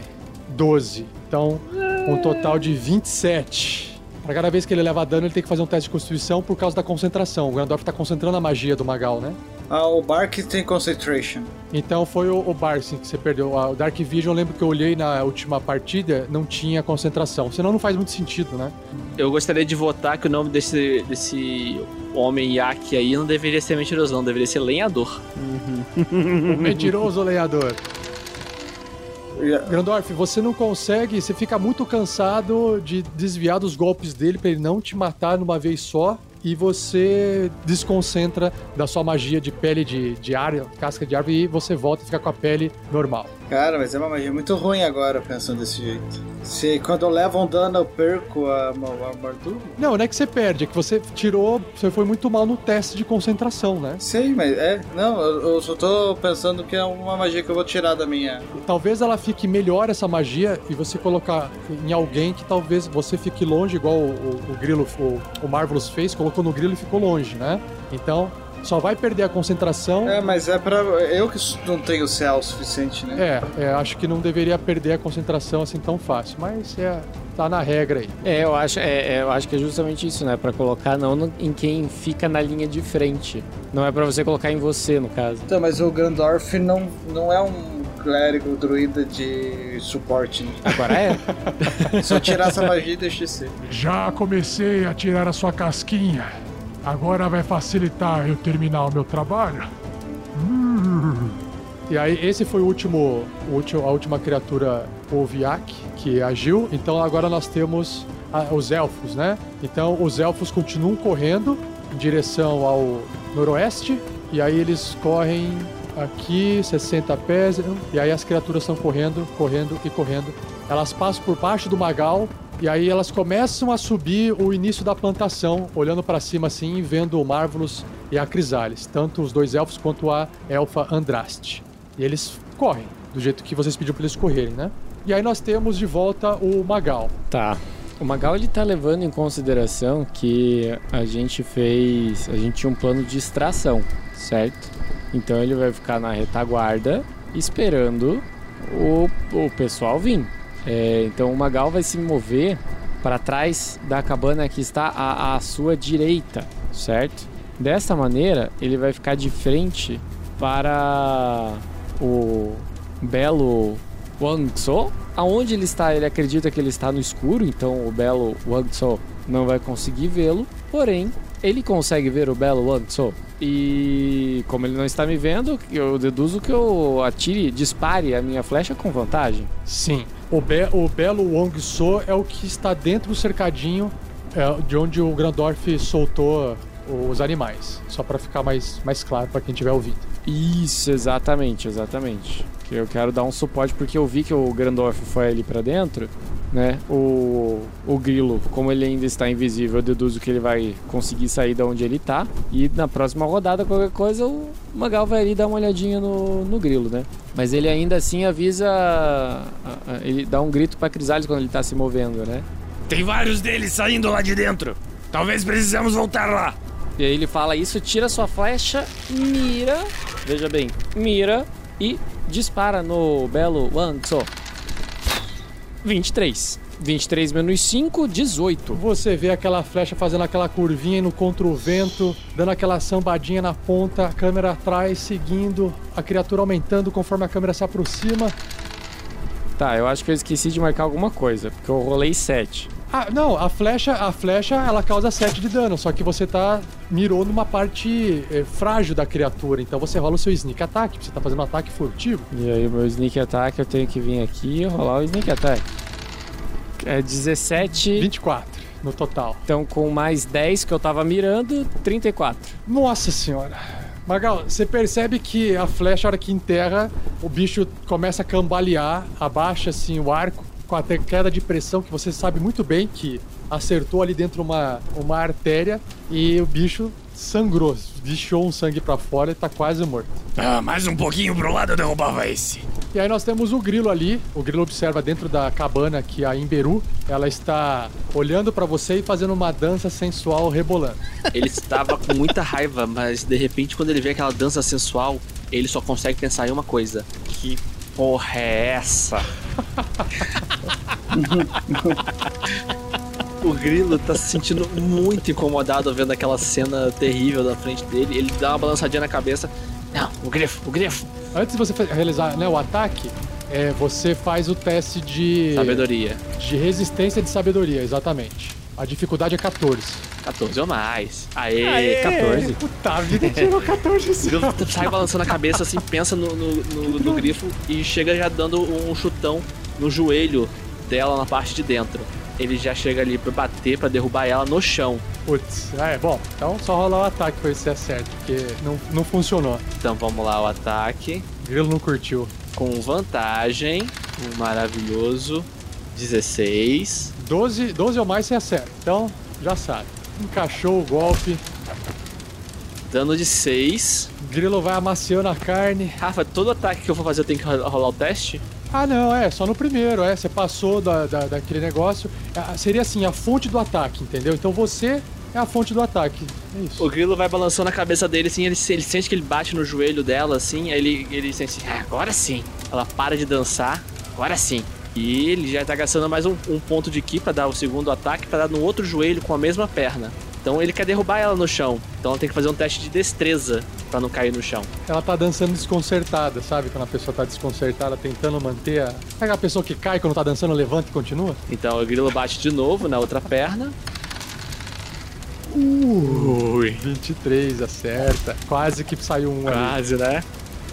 12. Então, um total de 27. Pra cada vez que ele leva dano, ele tem que fazer um teste de constituição por causa da concentração. O Grandorf tá concentrando a magia do Magal, né? Ah, o Bark tem concentration. Então foi o, o Barsin que você perdeu. Ah, O Dark Vision, eu lembro que eu olhei na última partida, não tinha concentração. Senão não faz muito sentido, né? Eu gostaria de votar que o nome desse, desse homem Yak aí não deveria ser mentiroso, não, deveria ser lenhador. O mentiroso lenhador. Grandorf, você não consegue, você fica muito cansado de desviar dos golpes dele pra ele não te matar numa vez só. E você desconcentra da sua magia de pele de, de árvore, casca de árvore, e você volta e fica com a pele normal. Cara, mas é uma magia muito ruim agora, pensando desse jeito. Se quando eu levo um dano eu perco a, a, a armadura? Não, não é que você perde, é que você tirou. Você foi muito mal no teste de concentração, né? Sei, mas é. Não, eu, eu só tô pensando que é uma magia que eu vou tirar da minha. Talvez ela fique melhor essa magia e você colocar em alguém que talvez você fique longe, igual o, o, o Grilo, o, o Marvelous fez, colocou no Grilo e ficou longe, né? Então, só vai perder a concentração. É, mas é pra. Eu que não tenho CA o suficiente, né? É, é, acho que não deveria perder a concentração assim tão fácil, mas é, tá na regra aí. É, eu acho, é, é, eu acho que é justamente isso, né? Pra colocar não no- em quem fica na linha de frente. Não é pra você colocar em você, no caso. Então, mas o Grandorf não, não é um clérigo druida de suporte. Né? Agora é? Só tirar essa magia e deixar de ser. Já comecei a tirar a sua casquinha. Agora vai facilitar eu terminar o meu trabalho. E aí, esse foi o último, o último a última criatura Oviak que agiu. Então agora nós temos a- os elfos, né? Então os elfos continuam correndo em direção ao noroeste. E aí eles correm aqui 60 pés. E aí as criaturas estão correndo, correndo e correndo. Elas passam por baixo do magal. E aí elas começam a subir o início da plantação, olhando para cima assim, e vendo o Marvelous e a Crisales, tanto os dois elfos quanto a elfa Andraste. E eles correm, do jeito que vocês pediram para eles correrem, né? E aí nós temos de volta o Magal. Tá. O Magal ele tá levando em consideração que a gente fez. A gente tinha um plano de extração, certo? Então ele vai ficar na retaguarda esperando o, o pessoal vir. É, então o Magal vai se mover para trás da cabana que está à, à sua direita, certo? Dessa maneira, ele vai ficar de frente para o belo Wang Tso. Aonde ele está, ele acredita que ele está no escuro, então o belo Wang Tso não vai conseguir vê-lo. Porém, ele consegue ver o belo Wang Tso. E como ele não está me vendo, eu deduzo que eu atire, dispare a minha flecha com vantagem. Sim. O, be o belo Wong So é o que está dentro do cercadinho é, de onde o Grandorf soltou os animais. Só para ficar mais, mais claro para quem estiver ouvindo. Isso, exatamente, exatamente. Que Eu quero dar um suporte porque eu vi que o Grandorf foi ali pra dentro, né? O, o grilo, como ele ainda está invisível, eu deduzo que ele vai conseguir sair da onde ele tá. E na próxima rodada, qualquer coisa, o Magal vai ali dar uma olhadinha no, no grilo, né? Mas ele ainda assim avisa. Ele dá um grito pra Crisales quando ele tá se movendo, né? Tem vários deles saindo lá de dentro. Talvez precisamos voltar lá. E aí ele fala isso, tira sua flecha, mira, veja bem, mira e dispara no belo Wang Tso. 23. 23 menos 5, 18. Você vê aquela flecha fazendo aquela curvinha indo contra o vento, dando aquela sambadinha na ponta, a câmera atrás, seguindo, a criatura aumentando conforme a câmera se aproxima. Tá, eu acho que eu esqueci de marcar alguma coisa, porque eu rolei 7. Ah, não, a flecha, a flecha, ela causa 7 de dano, só que você tá mirou numa parte eh, frágil da criatura, então você rola o seu sneak attack, você tá fazendo um ataque furtivo. E aí, meu sneak attack, eu tenho que vir aqui e rolar o sneak attack. É 17. 24 no total. Então, com mais 10 que eu tava mirando, 34. Nossa senhora. Magal, você percebe que a flecha, a hora que enterra, o bicho começa a cambalear, abaixa assim o arco com a queda de pressão que você sabe muito bem que acertou ali dentro uma, uma artéria e o bicho sangrou, deixou um sangue pra fora e tá quase morto. Ah, mais um pouquinho pro lado eu derrubava esse. E aí nós temos o grilo ali. O grilo observa dentro da cabana que a Imberu, ela está olhando pra você e fazendo uma dança sensual rebolando. Ele estava com muita raiva, mas de repente, quando ele vê aquela dança sensual, ele só consegue pensar em uma coisa: que porra é essa? o grilo tá se sentindo muito incomodado vendo aquela cena terrível da frente dele. Ele dá uma balançadinha na cabeça. Não, o grifo, o grifo. Antes de você realizar né, o ataque, é, você faz o teste de. Sabedoria. De resistência de sabedoria, exatamente. A dificuldade é 14. 14 ou mais. Aê, Aê, 14. Puta vida, tirou 14 O grilo sai balançando a cabeça assim, pensa no, no, no- no grifo e chega já dando um chutão no joelho dela na parte de dentro. Ele já chega ali pra bater, pra derrubar ela no chão. Putz, ah, é bom. Então só rolar o ataque pra ver se acerta, porque não, não funcionou. Então vamos lá, o ataque. Grilo não curtiu. Com vantagem, um maravilhoso 16. 12, 12 ou mais você acerta. Então, já sabe. Encaixou o golpe. Dano de 6. Grilo vai amaciando a carne. Rafa, todo ataque que eu for fazer eu tenho que ro- rolar o teste? Ah, não, é, só no primeiro, é. Você passou da, da- daquele negócio. Ah, seria assim, a fonte do ataque, entendeu? Então você é a fonte do ataque. É isso. O grilo vai balançando a cabeça dele, assim, ele, ele sente que ele bate no joelho dela, assim, aí ele, ele sente assim, "Ah, agora sim. Ela para de dançar, agora sim. E ele já tá gastando mais um, um ponto de ki pra dar o segundo ataque, pra dar no outro joelho com a mesma perna. Então ele quer derrubar ela no chão. Então ela tem que fazer um teste de destreza pra não cair no chão. Ela tá dançando desconcertada, sabe? Quando a pessoa tá desconcertada, tentando manter a. Sabe a pessoa que cai quando tá dançando, levanta e continua? Então o grilo bate de novo na outra perna. Ui. 23, acerta. Quase que saiu um ali. Quase, né?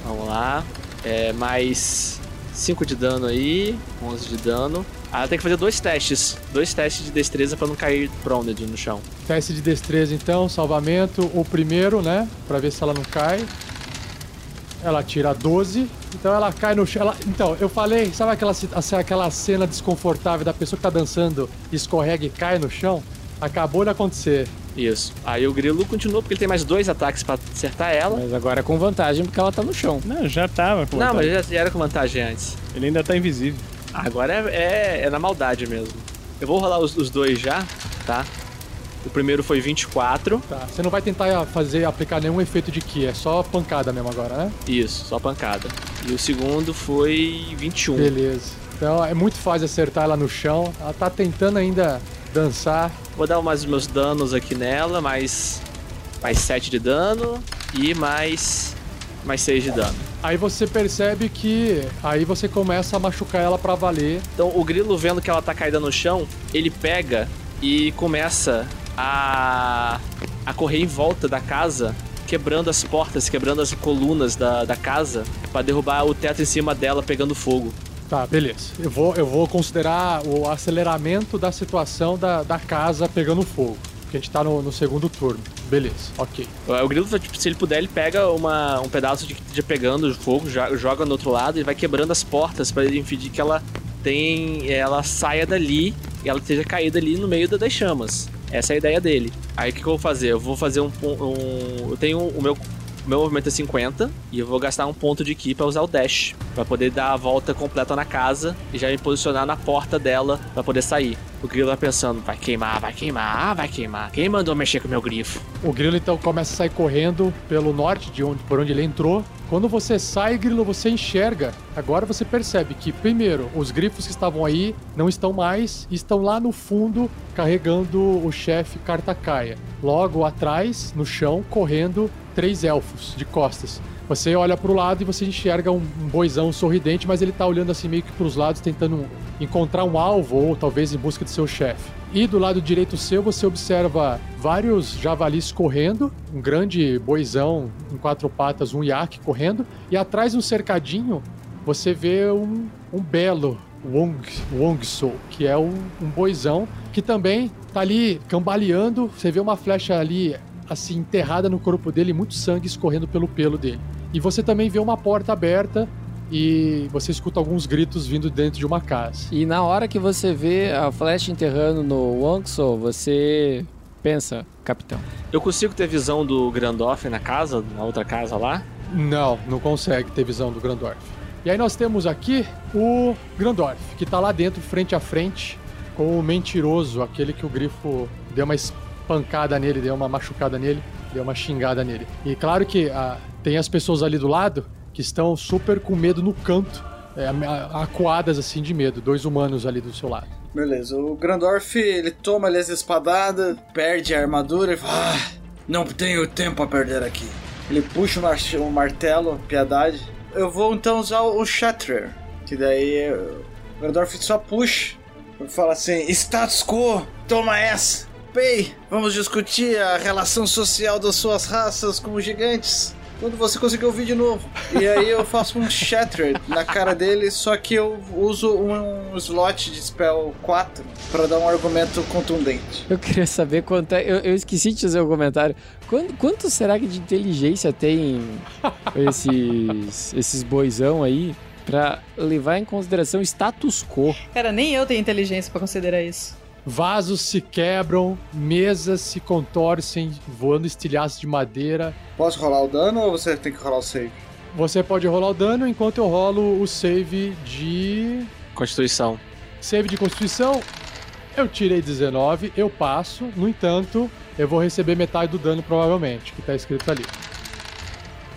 Vamos lá. É mais 5 de dano aí, 11 de dano. Ah, tem que fazer dois testes. Dois testes de destreza pra não cair prone no chão. Teste de destreza então, salvamento. O primeiro, né? Pra ver se ela não cai. Ela tira 12. Então ela cai no chão. ela- Então, eu falei, sabe aquela, aquela cena desconfortável da pessoa que tá dançando, escorrega e cai no chão? Acabou de acontecer. Isso. Aí o grilo continua porque ele tem mais dois ataques pra acertar ela. Mas agora é com vantagem porque ela tá no chão. Não, já tava com Não, mas vantagem. já, já era com vantagem antes. Ele ainda tá invisível. Agora é, é, é na maldade mesmo. Eu vou rolar os, os dois já, tá? O primeiro foi 24. Tá. Você não vai tentar fazer, aplicar nenhum efeito de ki, é só pancada mesmo agora, né? Isso, só pancada. E o segundo foi 21. Beleza. Então é muito fácil acertar ela no chão. Ela tá tentando ainda dançar. Vou dar mais os meus danos aqui nela, mais mais 7 de dano e mais mais 6 de dano. Aí você percebe que aí você começa a machucar ela pra valer. Então o grilo vendo que ela tá caída no chão, ele pega e começa a a correr em volta da casa, quebrando as portas, quebrando as colunas da, da casa pra derrubar o teto em cima dela pegando fogo. Tá, beleza. Eu vou, eu vou considerar o aceleramento da situação da, da casa pegando fogo. Porque a gente tá no, no segundo turno. Beleza, ok. O grilo, tipo, se ele puder, ele pega uma, um pedaço de, de pegando fogo, jo- joga no outro lado e vai quebrando as portas pra impedir que ela tem, ela saia dali e ela esteja caída ali no meio da- das chamas. Essa é a ideia dele. Aí o que, que eu vou fazer? Eu vou fazer um, um eu tenho o meu meu movimento é 50 e eu vou gastar um ponto de ki pra usar o dash, Pra poder dar a volta completa na casa e já me posicionar na porta dela pra poder sair. O grilo tá pensando, vai queimar, vai queimar, vai queimar. Quem mandou mexer com o meu grifo? O grilo então começa a sair correndo pelo norte, de onde, por onde ele entrou. Quando você sai, grilo, você enxerga. Agora você percebe que, primeiro, os grifos que estavam aí não estão mais estão lá no fundo carregando o chefe Cartacaia. Logo atrás, no chão, correndo, três elfos de costas. Você olha pro lado e você enxerga um, um boizão sorridente, mas ele tá olhando assim meio que pros lados, tentando encontrar um alvo ou talvez em busca de seu chefe. E do lado direito seu você observa vários javalis correndo, um grande boizão em quatro patas, um iaque correndo, e atrás um cercadinho você vê um, um belo Wong, Wongso, que é um, um boizão que também tá ali cambaleando. Você vê uma flecha ali assim enterrada no corpo dele, muito sangue escorrendo pelo pelo dele. E você também vê uma porta aberta e você escuta alguns gritos vindo dentro de uma casa. E na hora que você vê a flecha enterrando no Wongso, você pensa, capitão. Eu consigo ter visão do Grandorf na casa, na outra casa lá? Não, não consegue ter visão do Grandorf. E aí nós temos aqui o Grandorf, que tá lá dentro, frente a frente, com o mentiroso, aquele que o grifo deu uma espancada nele, deu uma machucada nele, deu uma xingada nele. E claro que ah, tem as pessoas ali do lado que estão super com medo no canto, é, a- acuadas assim de medo, dois humanos ali do seu lado. Beleza, o Grandorf, ele toma ali as espadadas, perde a armadura e fala: ah, não tenho tempo a perder aqui. Ele puxa o, o martelo, piedade. Eu vou então usar o Shatterer, que daí o Grandorf só puxa fala assim: status quo, toma essa. Pei, vamos discutir a relação social das suas raças como gigantes. Quando você conseguir ouvir de novo. E aí eu faço um Shattered na cara dele, só que eu uso um slot de spell 4 pra dar um argumento contundente. Eu queria saber quanto é. Eu, eu esqueci de fazer o comentário. Quanto, quanto será que de inteligência tem esses, esses boizão aí pra levar em consideração status quo? Cara, nem eu tenho inteligência pra considerar isso. Vasos se quebram, mesas se contorcem, voando estilhaços de madeira. Posso rolar o dano ou você tem que rolar o save? Você pode rolar o dano enquanto eu rolo o save de. Constituição. Save de Constituição. Eu tirei 19, eu passo. No entanto, eu vou receber metade do dano, provavelmente, que tá escrito ali.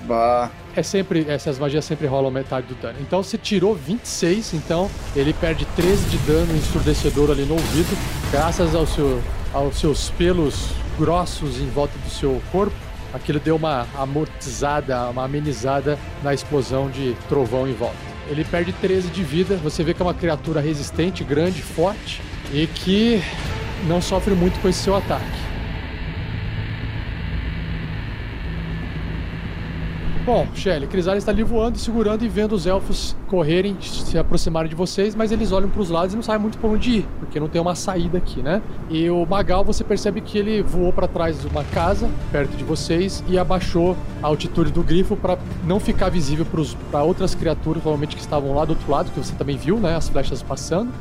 Bah. É sempre. Essas magias sempre rolam metade do dano. Então você tirou 26, então ele perde 13 de dano ensurdecedor ali no ouvido, graças ao seu, aos seus pelos grossos em volta do seu corpo. Aquilo deu uma amortizada, uma amenizada na explosão de trovão em volta. Ele perde 13 de vida. Você vê que é uma criatura resistente, grande, forte e que não sofre muito com esse seu ataque. Bom, Shelly, Crisales está ali voando, segurando e vendo os elfos correrem, se aproximarem de vocês, mas eles olham para os lados e não sabem muito por onde ir, porque não tem uma saída aqui, né? E o Magal, você percebe que ele voou para trás de uma casa, perto de vocês, e abaixou a altitude do grifo para não ficar visível para outras criaturas, provavelmente que estavam lá do outro lado, que você também viu, né? As flechas passando.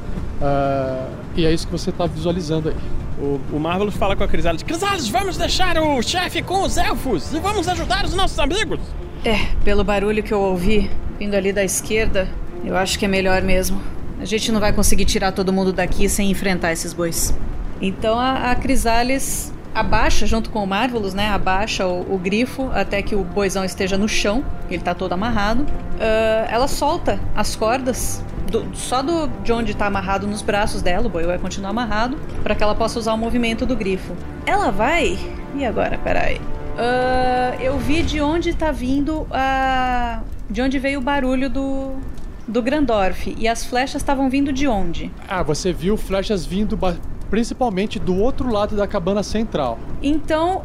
Ah, e é isso que você está visualizando aí. O, o Marvelous fala com a Crisales: Crisales, vamos deixar o chefe com os elfos e vamos ajudar os nossos amigos. É, pelo barulho que eu ouvi vindo ali da esquerda, eu acho que é melhor mesmo. A gente não vai conseguir tirar todo mundo daqui sem enfrentar esses bois. Então a, a Crisales abaixa junto com o Marvelous, né? Abaixa o, o grifo até que o boizão esteja no chão. Ele tá todo amarrado. Ah, ela solta as cordas. do- só do, de onde tá amarrado nos braços dela, o boi vai continuar amarrado, para que ela possa usar o movimento do grifo. Ela vai. E agora? Peraí. Ah, eu vi de onde tá vindo a. De onde veio o barulho do. Do Grandorf. E as flechas estavam vindo de onde? Ah, você viu flechas vindo principalmente do outro lado da cabana central. Então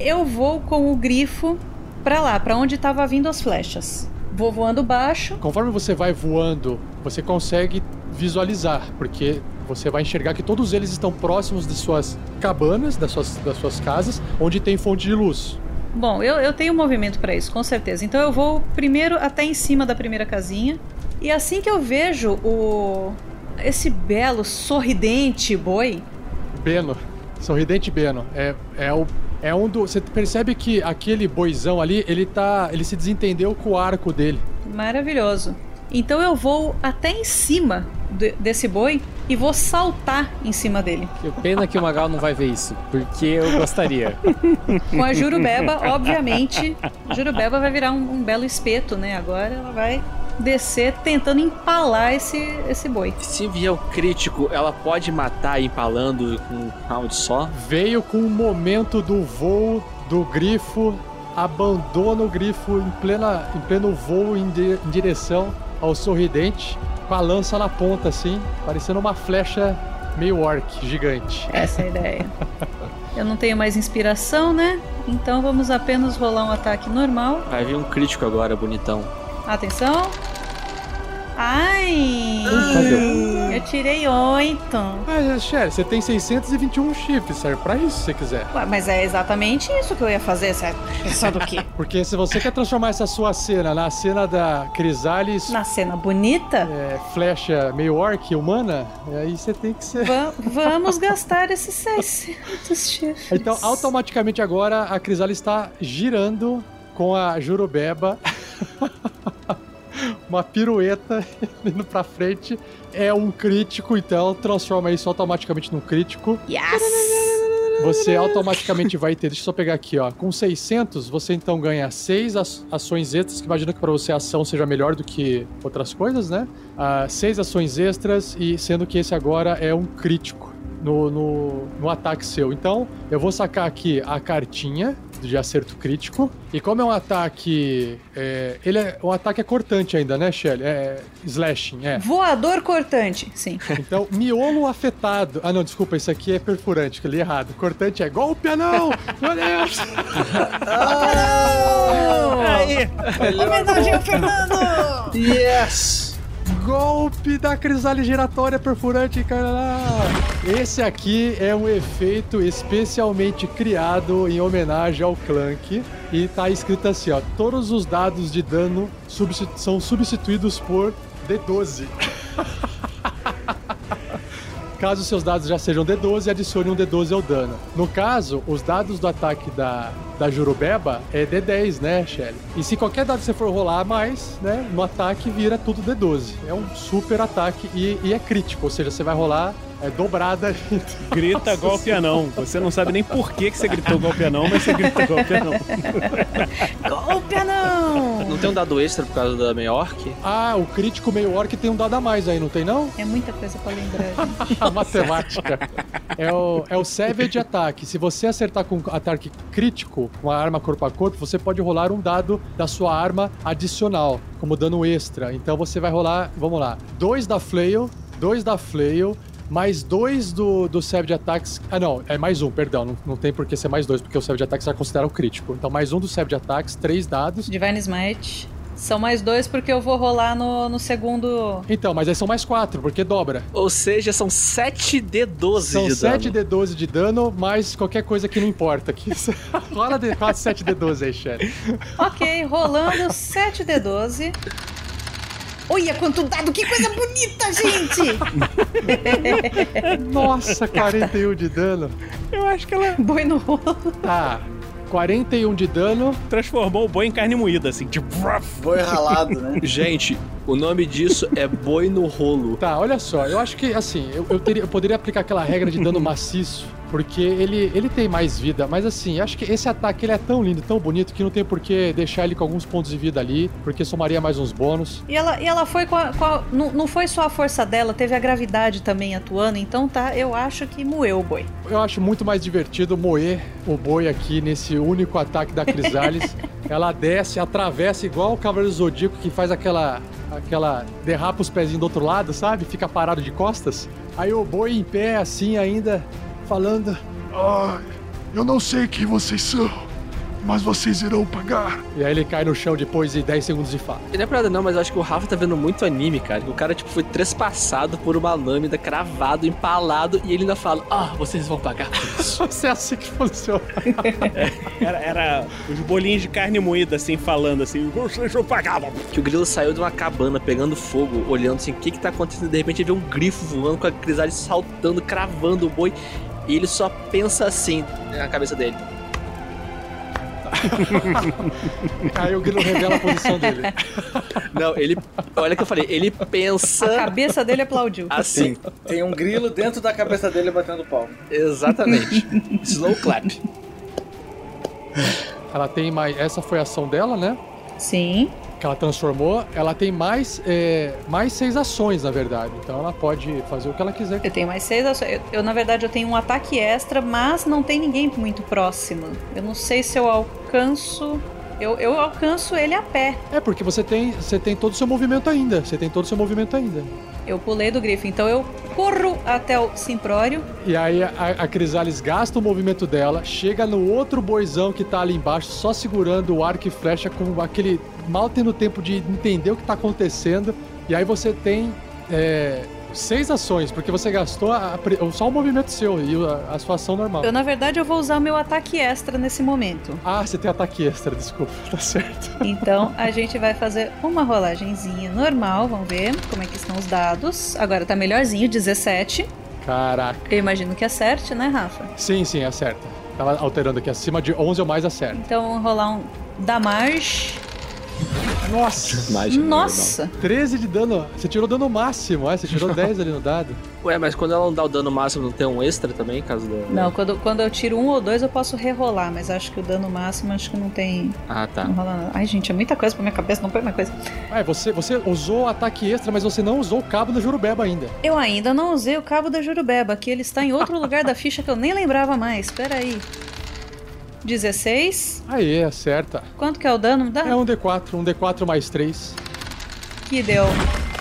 eu vou com o grifo pra lá, pra onde tava vindo as flechas. Vou voando baixo. Conforme você vai voando, você consegue visualizar, porque você vai enxergar que todos eles estão próximos de suas cabanas, das suas, das suas casas, onde tem fonte de luz. Bom, eu, eu tenho movimento pra isso, com certeza. Então eu vou primeiro até em cima da primeira casinha. E assim que eu vejo o. esse belo, sorridente boi. Beno, sorridente Beno, é, é, o, é um do. Você percebe que aquele boizão ali, ele tá. ele se desentendeu com o arco dele. Maravilhoso. Então eu vou até em cima de- desse boi e vou saltar em cima dele. Que pena que o Magal não vai ver isso, porque eu gostaria. Com a Jurubeba, obviamente, a Jurubeba vai virar um, um belo espeto, né? Agora ela vai descer tentando empalar esse, esse boi. Se vier o crítico, ela pode matar empalando com um round só? Veio com o momento do voo do grifo, abandona o grifo em, plena, em pleno voo em, di- em direção ao sorridente, com a lança na ponta assim, parecendo uma flecha meio orc gigante. Essa é a ideia. Eu não tenho mais inspiração, né? Então vamos apenas rolar um ataque normal. Vai vir um crítico agora, bonitão. Atenção. Ai! Eu tirei oito. Ah, Sherry, você tem 621 chifres, serve pra isso se você quiser. Ué, mas é exatamente isso que eu ia fazer, certo? Só do quê? Porque se você quer transformar essa sua cena na cena da Crisales, Na cena bonita, é, flecha meio orc humana, aí você tem que ser. va- vamos gastar esses 600 chifres. Então, automaticamente agora a Crisales está girando com a Jurubeba. Uma pirueta indo pra frente. É um crítico, então transforma isso automaticamente num crítico. Yes! Você automaticamente vai ter. Deixa eu só pegar aqui, ó. Com 600, você então ganha 6 ações extras, que imagina que pra você a ação seja melhor do que outras coisas, né? Ah, 6 ações extras, e sendo que esse agora é um crítico no, no, no ataque seu. Então, eu vou sacar aqui a cartinha de acerto crítico. E como é um ataque. é, ele é. O ataque é cortante ainda, né, Shelly? É. Slashing, é. Voador cortante, sim. Então, miolo afetado. Ah, não, desculpa, isso aqui é perfurante, que eu li errado. Cortante é golpe, anão! Meu Deus! Aí, Homenagem ao Fernando! Yes! Golpe da crisálide giratória perfurante, cara. Esse aqui é um efeito especialmente criado em homenagem ao Clank. E tá escrito assim, ó. Todos os dados de dano substi- são substituídos por D12. Caso seus dados já sejam D12, adicione um D12 ao dano. No caso, os dados do ataque da, da Jurubeba é D10, né, Shelly? E se qualquer dado você for rolar mais, né, no ataque vira tudo D12. É um super ataque e, e é crítico, ou seja, você vai rolar é, dobrada. Grita golpe anão. Você não sabe nem por que, que você gritou golpe anão, mas você grita golpe anão. Golpe não! Não tem um dado extra por causa da Meorc? Ah, o crítico meio orc tem um dado a mais aí, não tem não? É muita coisa pra lembrar. A matemática. É o, é o Savage Attack. Se você acertar com ataque crítico, com a arma corpo a corpo, você pode rolar um dado da sua arma adicional, como dano extra. Então você vai rolar, vamos lá, dois da Flail, dois da Flail, mais dois do, do Savage Attacks. Ah, não, é mais um, perdão. Não, não tem por que ser mais dois, porque o Savage Attacks vai considerar o crítico. Então, mais um do Savage Attacks, três dados. Divine Smite. São mais dois porque eu vou rolar no, no segundo. Então, mas aí são mais quatro, porque dobra. Ou seja, são 7 D12 São de 7 dano. D12 de dano, mais qualquer coisa que não importa. aqui. Rola de 4, 7 D12 aí, Shelly. Ok, rolando 7d12. Olha quanto dado, que coisa bonita, gente! Nossa, 41 de dano. Eu acho que ela Boi no rolo. Tá. 41 de dano. transformou o boi em carne moída, assim, tipo. Boi ralado, né? Gente, o nome disso é boi no rolo. Tá, olha só. Eu acho que, assim, eu, eu teria, eu poderia aplicar aquela regra de dano maciço. Porque ele, ele tem mais vida, mas assim, acho que esse ataque ele é tão lindo, tão bonito, que não tem por que deixar ele com alguns pontos de vida ali, porque somaria mais uns bônus. E ela, e ela foi com a. com a- não, não foi só a força dela, teve a gravidade também atuando, então tá, eu acho que moeu o boi. Eu acho muito mais divertido moer o boi aqui nesse único ataque da Crisales. Ela desce, atravessa igual o Cavaleiro Zodíaco que faz aquela aquela derrapa os pezinhos do outro lado, sabe? Fica parado de costas. Aí o boi em pé assim ainda falando Ah, eu não sei quem vocês são, mas vocês irão pagar. e aí ele cai no chão depois de 10 segundos de fala. E não é pra nada não, mas eu acho que o Rafa tá vendo muito anime, cara. O cara, tipo, foi trespassado por uma lâmina, cravado, empalado, e ele ainda fala, ah, vocês vão pagar por isso. Isso é assim que funciona. Era, era os bolinhos de carne moída, assim, falando assim, vocês vão pagar. que o grilo saiu de uma cabana pegando fogo, olhando assim, o que que tá acontecendo? De repente ele vê um grifo voando com a grisalha saltando, cravando o boi. E ele só pensa assim na cabeça dele. Aí o grilo revela a posição dele. Não, ele. Olha o que eu falei, ele pensa. A cabeça dele aplaudiu. Assim. Tem, tem um grilo dentro da cabeça dele batendo pau. Exatamente. Slow clap. Ela tem mais. Essa foi a ação dela, né? Sim. Que ela transformou. Ela tem mais, é, mais seis ações, na verdade. Então ela pode fazer o que ela quiser. Eu tenho mais seis ações. Eu, eu, na verdade, eu tenho um ataque extra, mas não tem ninguém muito próximo. Eu não sei se eu alcanço. Eu, eu alcanço ele a pé. É, porque você tem, você tem todo o seu movimento ainda. Você tem todo o seu movimento ainda. Eu pulei do grifo, então eu corro até o Simprório. E aí a, a Crisales gasta o movimento dela, chega no outro boizão que tá ali embaixo, só segurando o arco e flecha com aquele. mal tendo tempo de entender o que tá acontecendo. E aí você tem. É, seis ações, porque você gastou a, a, só o movimento seu e a, a, sua ação normal. Eu, na verdade, eu vou usar o meu ataque extra nesse momento. Ah, você tem ataque extra, desculpa, tá certo. Então, a gente vai fazer uma rolagenzinha normal, vamos ver como é que estão os dados. Agora tá melhorzinho, 17. Caraca. Eu imagino que acerte, né, Rafa? Sim, sim, acerta. Tava alterando aqui, acima de 11 ou mais acerta. Então, rolar um damage. Nossa! Mágica, Nossa! 13 de dano. Você tirou dano máximo, é? Você tirou 10 ali no dado. Ué, mas quando ela não dá o dano máximo, não tem um extra também, caso da... Não, quando, quando eu tiro um ou dois, eu posso rerolar, mas acho que o dano máximo, acho que não tem... Ah, tá. Não rola nada. Ai, gente, é muita coisa pra minha cabeça, não põe mais coisa. Ah, você, você usou o ataque extra, mas você não usou o cabo da Jurubeba ainda. Eu ainda não usei o cabo da Jurubeba, que ele está em outro lugar da ficha que eu nem lembrava mais. Espera aí. 16. Aí, acerta. Quanto que é o dano? Dá? É um D4, um D4 mais 3. Que deu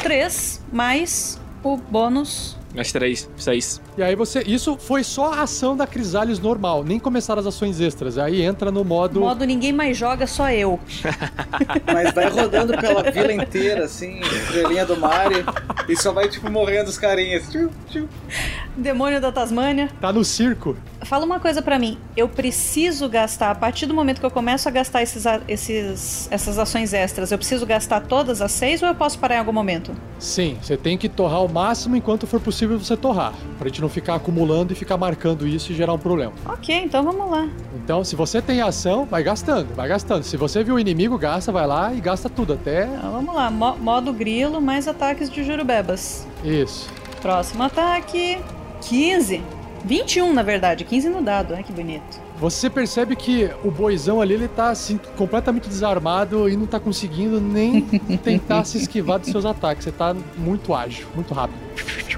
3 mais o bônus. Mais 3, 6. E aí você. Isso foi só a ação da Crisales normal, nem começaram as ações extras. Aí entra no modo. Modo ninguém mais joga, só eu. Mas vai rodando pela vila inteira, assim, estrelinha do Mario, e só vai, tipo, morrendo os carinhas. Demônio da Tasmânia. Tá no circo. Fala uma coisa para mim. Eu preciso gastar, a partir do momento que eu começo a gastar esses, esses, essas ações extras, eu preciso gastar todas as seis ou eu posso parar em algum momento? Sim, você tem que torrar o máximo enquanto for possível você torrar. Pra gente não ficar acumulando e ficar marcando isso e gerar um problema. Ok, então vamos lá. Então, se você tem ação, vai gastando, vai gastando. Se você viu o inimigo, gasta, vai lá e gasta tudo, até. Então, vamos lá, Mo modo grilo mais ataques de jurubebas. Isso. Próximo ataque. 15. 21, na verdade. 15 no dado, né? Que bonito. Você percebe que o boizão ali, ele tá assim, completamente desarmado e não tá conseguindo nem tentar se esquivar dos seus ataques. Você tá muito ágil, muito rápido.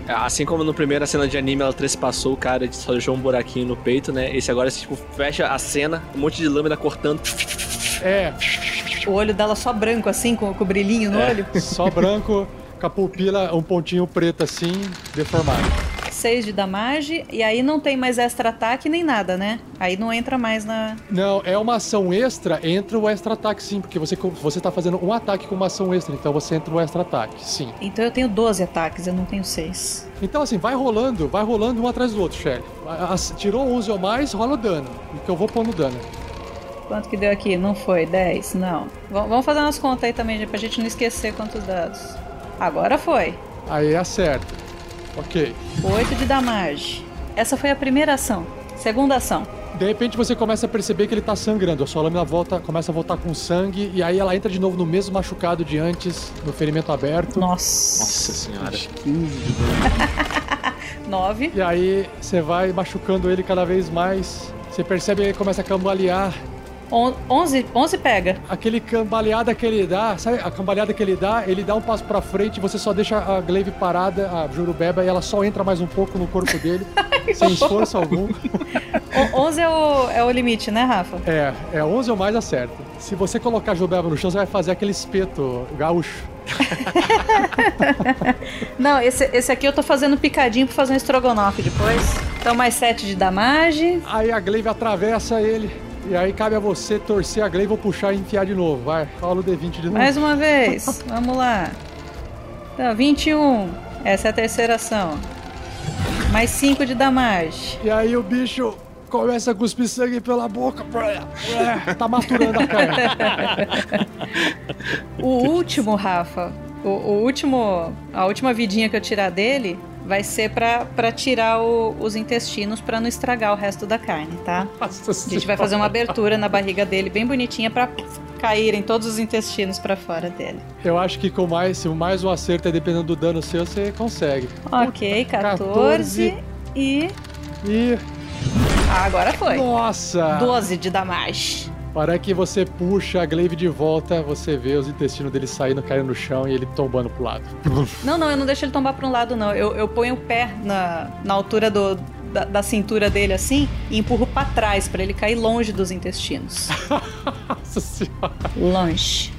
Assim como no primeira cena de anime ela trespassou o cara e só deixou um buraquinho no peito, né? Esse agora, tipo, fecha a cena, um monte de lâmina cortando. É. O olho dela só branco, assim, com, com o brilhinho no é, olho. Só branco, com a pupila, um pontinho preto assim, deformado. 6 de damage, e aí não tem mais extra ataque nem nada, né? Aí não entra mais na. Não, é uma ação extra, entra o extra ataque sim, porque você, você tá fazendo um ataque com uma ação extra, então você entra o extra ataque, sim. Então eu tenho 12 ataques, eu não tenho 6. Então assim, vai rolando, vai rolando um atrás do outro, Shelly. Tirou 11 ou mais, rola o dano, que eu vou pondo dano. Quanto que deu aqui? Não foi? 10? Não. V vamos fazer umas contas aí também, pra gente não esquecer quantos dados. Agora foi. Aí acerta. Ok. 8 de damage. Essa foi a primeira ação. Segunda ação. De repente você começa a perceber que ele tá sangrando. A sua lâmina volta, começa a voltar com sangue e aí ela entra de novo no mesmo machucado de antes, no ferimento aberto. Nossa. Nossa senhora. 15 de dano. 9. E aí você vai machucando ele cada vez mais. Você percebe que ele começa a cambalear. 11, 11 pega. Aquele cambaleada que ele dá, sabe? A cambaleada que ele dá, ele dá um passo pra frente você só deixa a Glaive parada, a Jurubeba, e ela só entra mais um pouco no corpo dele, sem esforço algum. O, 11 é o, é o limite, né, Rafa? É, é 11 ou mais acerta. Se você colocar a Jurubeba no chão, você vai fazer aquele espeto gaúcho. Não, esse, esse aqui eu tô fazendo picadinho pra fazer um estrogonofe depois. Então mais 7 de damage. Aí a Glaive atravessa ele. E aí cabe a você torcer a Glaive ou puxar e enfiar de novo. Vai, rola o D20 de novo. Mais uma vez. Vamos lá. Então, 21. Essa é a terceira ação. Mais 5 de damage. E aí o bicho começa a cuspir sangue pela boca. Tá maturando a carne. o último, Rafa, o, o, último, a última vidinha que eu tirar dele vai ser pra tirar o- os intestinos pra não estragar o resto da carne, tá? A gente vai fazer uma abertura na barriga dele bem bonitinha pra caírem todos os intestinos pra fora dele. Eu acho que com mais, se mais um acerto é dependendo do dano seu, você consegue. Ok, 14 e. E. Ah, agora foi. Nossa! 12 de damage. Para que você puxa a Glaive de volta, você vê os intestinos dele saindo, caindo no chão e ele tombando pro lado. Não, não, eu não deixo ele tombar pra um lado, não. Eu, eu ponho o pé na, na altura do, da, da cintura dele assim e empurro pra trás pra ele cair longe dos intestinos. Nossa senhora. Longe.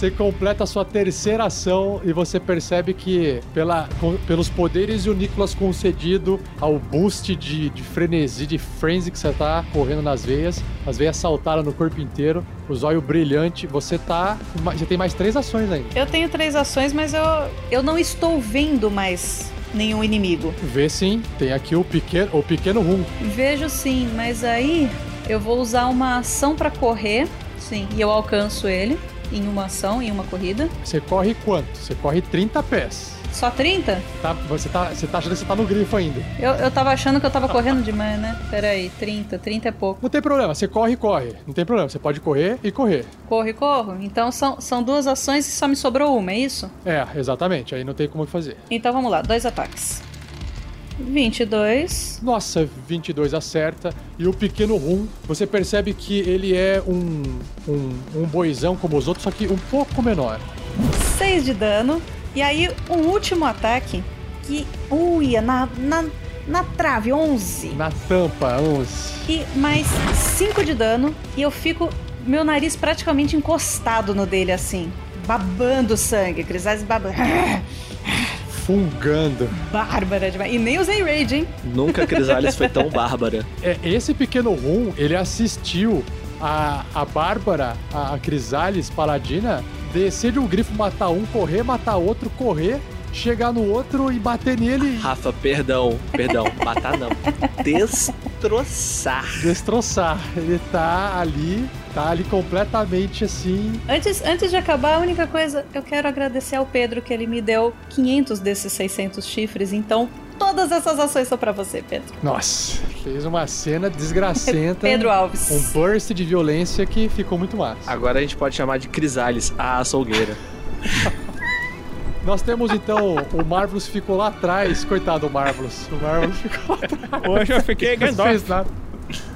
Você completa a sua terceira ação e você percebe que, pela, com- pelos poderes de o Nicolas concedido ao boost de, de frenesi, de frenzy que você tá correndo nas veias, as veias saltaram no corpo inteiro, os olhos brilhantes, você tá. Você tem mais três ações ainda. Eu tenho três ações, mas eu, eu não estou vendo mais nenhum inimigo. Vê sim, tem aqui o pequeno, o pequeno rum. Vejo sim, mas aí eu vou usar uma ação pra correr. Sim, e eu alcanço ele em uma ação, em uma corrida. Você corre quanto? Você corre 30 pés. Só 30? Tá, você, tá, você tá achando que você tá no grifo ainda. Eu, eu tava achando que eu tava correndo demais, né? Pera aí, 30, 30 é pouco. Não tem problema, você corre e corre. Não tem problema, você pode correr e correr. Corre, corro. Então são, são duas ações e só me sobrou uma, é isso? É, exatamente, aí não tem como fazer. Então vamos lá, dois ataques. 22. Nossa, 22 acerta. E o pequeno rum, você percebe que ele é um, um, um boizão como os outros, só que um pouco menor. 6 de dano. E aí, um último ataque que. Uia, na, na, na trave, 11. Na tampa, 11. E mais 5 de dano. E eu fico. Meu nariz praticamente encostado no dele, assim. Babando sangue. Crisales babando. Fungando. Bárbara demais. E nem usei Rage, hein? Nunca a Crisales foi tão bárbara. É, esse pequeno rum, ele assistiu a, a Bárbara, a, a Crisales Paladina, descer de um grifo, matar um, correr, matar outro, correr, chegar no outro e bater nele. Rafa, perdão, perdão, matar não. Destroçar. Destroçar. Ele tá ali, tá ali completamente assim. Antes, antes de acabar, a única coisa, eu quero agradecer ao Pedro que ele me deu 500 desses 600 chifres, então todas essas ações são pra você, Pedro. Nossa, fez uma cena desgracenta. Pedro Alves. Um burst de violência que ficou muito massa. Agora a gente pode chamar de Crisales, a açougueira. Nós temos então o Marvelous ficou lá atrás, coitado do Marvelous. O Marvelous ficou lá atrás. Hoje eu fiquei Gandalf.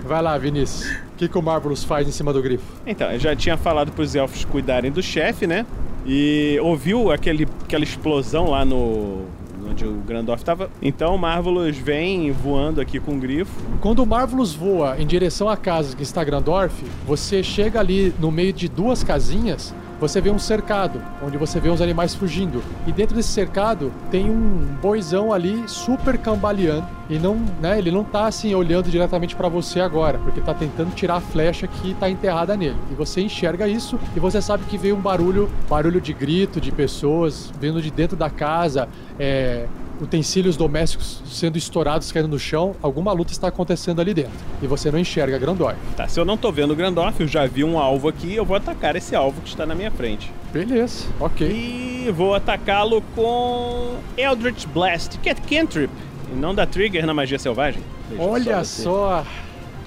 Vai lá, Vinícius. O que, que o Marvelous faz em cima do grifo? Então, eu já tinha falado pros elfos cuidarem do chefe, né? E ouviu aquele, aquela explosão lá no. onde o Grandorf tava. Então o Marvelous vem voando aqui com o grifo. Quando o Marvelous voa em direção à casa que está Grandorf, você chega ali no meio de duas casinhas, você vê um cercado, onde você vê uns animais fugindo. E dentro desse cercado tem um boizão ali super cambaleando. E não, né, ele não tá assim olhando diretamente para você agora, porque tá tentando tirar a flecha que tá enterrada nele. E você enxerga isso e você sabe que veio um barulho, barulho de grito de pessoas vindo de dentro da casa, é, utensílios domésticos sendo estourados, caindo no chão, alguma luta está acontecendo ali dentro. E você não enxerga Grandorf. Tá, se eu não tô vendo o Grandorf, eu já vi um alvo aqui, eu vou atacar esse alvo que está na minha frente. Beleza, ok. E vou atacá-lo com Eldritch Blast, que é cantrip, e não dá trigger na magia selvagem. Veja Olha você. só,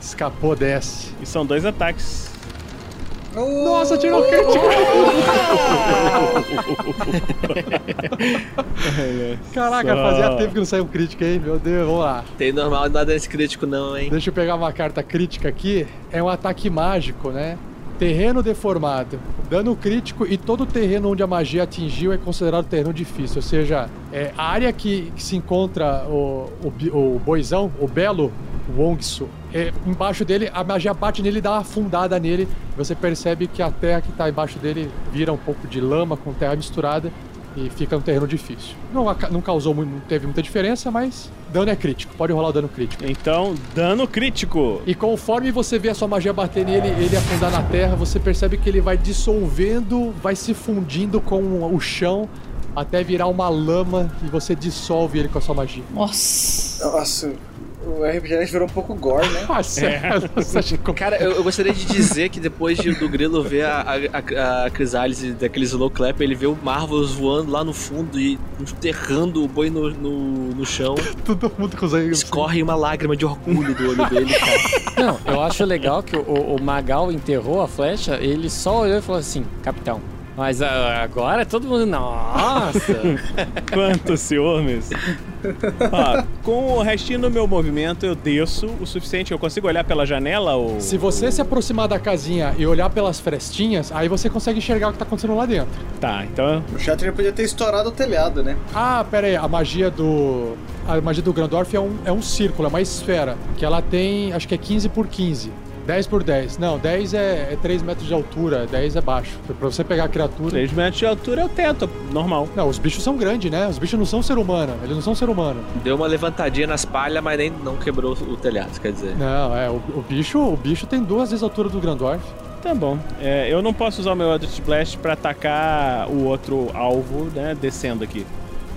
escapou dessa. E são dois ataques. Nossa, tirou crítico! Caraca, Só. fazia tempo que não saiu crítica, hein? Meu Deus, vamos lá. Tem normal nada nesse crítico não, hein? Deixa eu pegar uma carta crítica aqui. É um ataque mágico, né? Terreno deformado. Dano crítico e todo terreno onde a magia atingiu é considerado terreno difícil. Ou seja, é, a área que, que se encontra o, o, o boizão, o belo Wongsu, é, embaixo dele, a magia bate nele e dá uma afundada nele. Você percebe que a terra que está embaixo dele vira um pouco de lama com terra misturada e fica um terreno difícil. Não, não causou, muito- não teve muita diferença, mas dano é crítico. Pode rolar o dano crítico. Então, dano crítico. E conforme você vê a sua magia bater nele, ele afundar na terra, você percebe que ele vai dissolvendo, vai se fundindo com o chão até virar uma lama e você dissolve ele com a sua magia. Nossa. Nossa, o RPG Next virou um pouco gore, né? Nossa, nossa, Chico. Cara, eu, eu gostaria de dizer que depois de- do Grilo ver a, a, a, a Crisálise daquele slow clap, ele vê o Marvelous voando lá no fundo e enterrando o boi no, no, no chão. Todo mundo com os aí. Escorre uma lágrima de orgulho do olho dele, cara. Não, eu acho legal que o, o Magal enterrou a flecha, ele só olhou e falou assim, capitão. Mas ah, agora todo mundo, nossa! Quantos ciúmes. Ó, com o restinho do meu movimento, eu desço o suficiente. Eu consigo olhar pela janela ou. Se você se aproximar da casinha e olhar pelas frestinhas, aí você consegue enxergar o que tá acontecendo lá dentro. Tá, então. O Shatter podia ter estourado o telhado, né? Ah, pera aí, a magia do. A magia do Grandorf é um, é um círculo, é uma esfera. Que ela tem, acho que é 15 por 15. 10 por 10. Não, 10 é, é 3 metros de altura, 10 é baixo. Pra você pegar a criatura. 3 metros de altura é o teto, normal. Não, os bichos são grandes, né? Os bichos não são ser humano. Eles não são ser humano. Deu uma levantadinha nas palhas, mas nem não quebrou o telhado, quer dizer. Não, é. O, o bicho, o bicho tem duas vezes a altura do Grandorf. Tá bom. É, eu não posso usar o meu Eldritch Blast pra atacar o outro alvo, né? Descendo aqui.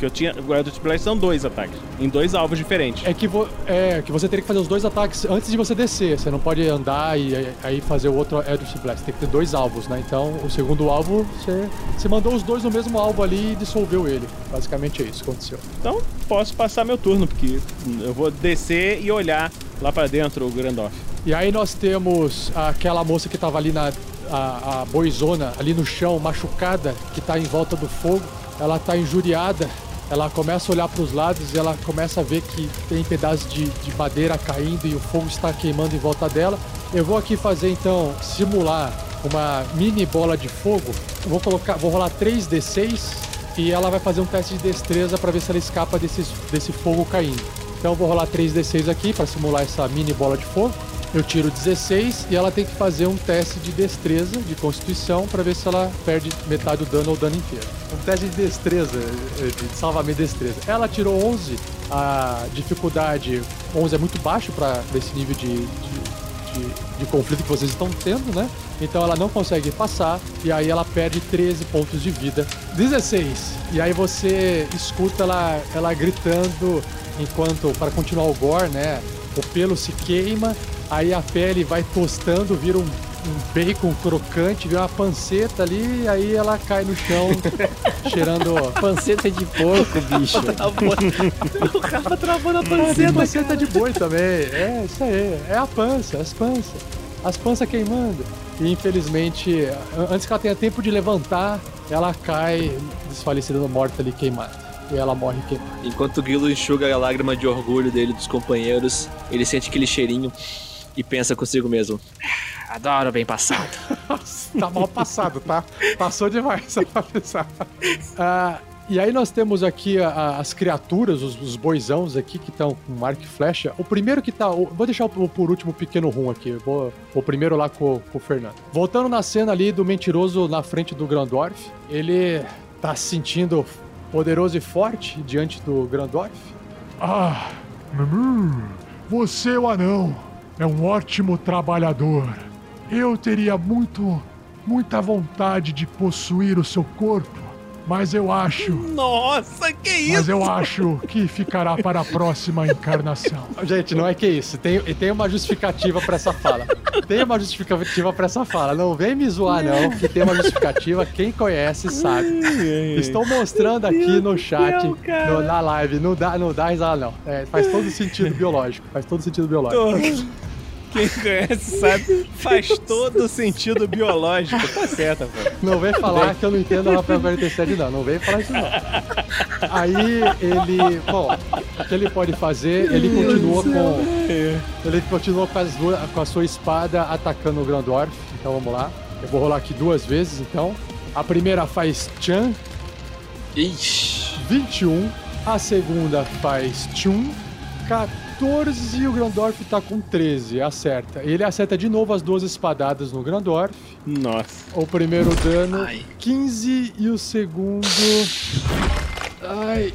Porque eu tinha. Eldritch Blast são dois ataques. Em dois alvos diferentes. É que, vo, é que você teria que fazer os dois ataques antes de você descer. Você não pode andar e aí- fazer o outro Eldritch Blast. Tem que ter dois alvos, né? Então, o segundo alvo, você, você mandou os dois no mesmo alvo ali e dissolveu ele. Basicamente é isso que aconteceu. Então, posso passar meu turno, porque eu vou descer e olhar lá pra dentro o Grandorf. E aí nós temos aquela moça que tava ali na a, a boizona, ali no chão, machucada, que tá em volta do fogo. Ela tá injuriada. Ela começa a olhar para os lados e ela começa a ver que tem pedaços de, de madeira caindo e o fogo está queimando em volta dela. Eu vou aqui fazer então simular uma mini bola de fogo. Eu vou colocar, vou rolar 3d6 e ela vai fazer um teste de destreza para ver se ela escapa desse, desse fogo caindo. Então eu vou rolar 3d6 aqui para simular essa mini bola de fogo. Eu tiro 16 e ela tem que fazer um teste de destreza, de constituição, para ver se ela perde metade do dano ou o dano inteiro. Um teste de destreza, eh, de salvamento de destreza. Ela tirou 11, a dificuldade 11 é muito baixo para esse nível de, de, de, de conflito que vocês estão tendo, né? Então ela não consegue passar e aí ela perde 13 pontos de vida. 16. E aí você escuta ela, ela gritando enquanto, para continuar o gore, né? O pelo se queima, aí a pele vai tostando, vira um, um bacon crocante, vira uma panceta ali, aí ela cai no chão, cheirando. Panceta de porco, bicho. o travou na Tem panceta. panceta de boi também. É, isso aí. É a pança, as panças. As panças queimando. E infelizmente, a- antes que ela tenha tempo de levantar, ela cai desfalecida, morta ali, queimada. E ela morre queimada. Enquanto o Guilo enxuga a lágrima de orgulho dele dos companheiros, ele sente aquele cheirinho e pensa consigo mesmo. "Ah, Adoro bem passado. tá mal passado, tá? Passou demais, só pra pensar. Ah, e aí nós temos aqui a- a- as criaturas, os, os boizãos aqui que estão com arco e flecha. O primeiro que tá. o- vou deixar o, por último o pequeno rum aqui. Vou, o primeiro lá com, com o Fernando. Voltando na cena ali do mentiroso na frente do Grandorf, ele tá se sentindo poderoso e forte diante do Grandorf. Ah, você, o anão, é um ótimo trabalhador. Eu teria muito, muita vontade de possuir o seu corpo, mas eu acho, Nossa, que isso? mas eu acho que ficará para a próxima encarnação. Gente, não é que isso. Tem, e tem uma justificativa pra essa fala. Tem uma justificativa pra essa fala. Não vem me zoar, não, que tem uma justificativa. Quem conhece sabe. Estou mostrando aqui no chat, no- na live. Não dá, não dá risada, não. É, faz todo sentido biológico. Faz todo sentido biológico. Quem conhece sabe, faz todo sentido biológico. Tá certo, pô. Não vem falar que eu não entendo a Rafael 47, não. Não vem falar isso, não. Aí ele. Bom, o que ele pode fazer? Ele continua com. Ele continua com, as com a sua espada atacando o Grandorf. Então vamos lá. Eu vou rolar aqui duas vezes, então. A primeira faz Chan, Ixi. 21. A segunda faz Chun, 14. E o Grandorf tá com 13. Acerta. Ele acerta de novo as duas espadadas no Grandorf. Nossa. O primeiro dano, Ai. 15. E o segundo. Ai.